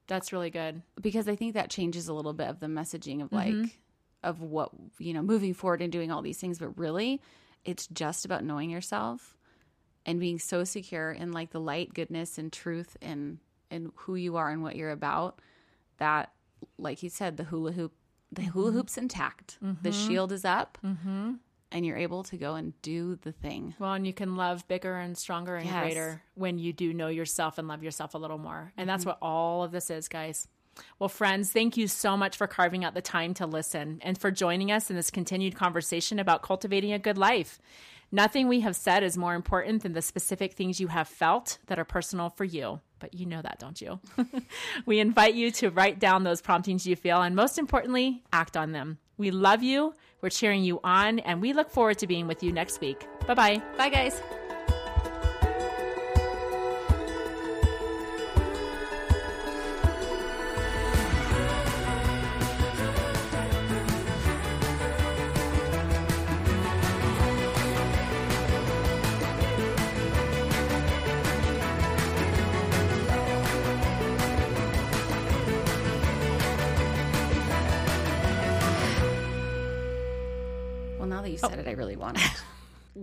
That's really good. because I think that changes a little bit of the messaging of like of what you know moving forward and doing all these things but really it's just about knowing yourself and being so secure in like the light goodness and truth and and who you are and what you're about that like you said the hula hoop the hula mm-hmm. hoop's intact the mm-hmm. shield is up mm-hmm. and you're able to go and do the thing Well, and you can love bigger and stronger and Yes. greater when you do know yourself and love yourself a little more. And Mm-hmm. that's what all of this is, guys. Well, friends, thank you so much for carving out the time to listen and for joining us in this continued conversation about cultivating a good life. Nothing we have said is more important than the specific things you have felt that are personal for you. But you know that, don't you? we invite you to write down those promptings you feel and, most importantly, act on them. We love you, we're cheering you on, and we look forward to being with you next week. Bye bye. bye guys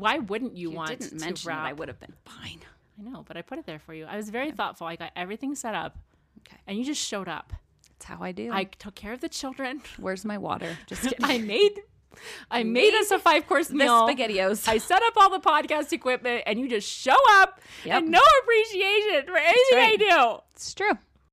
Why wouldn't you, you want didn't to mention it wrap? i would have been fine I know, but I put it there for you. I was very thoughtful. I got everything set up, okay and you just showed up. that's how i do I took care of the children. Where's my water? Just kidding. I made, I made us a five course meal. spaghettios. I set up all the podcast equipment, and you just show up Yep. and no appreciation for anything I do. it's true.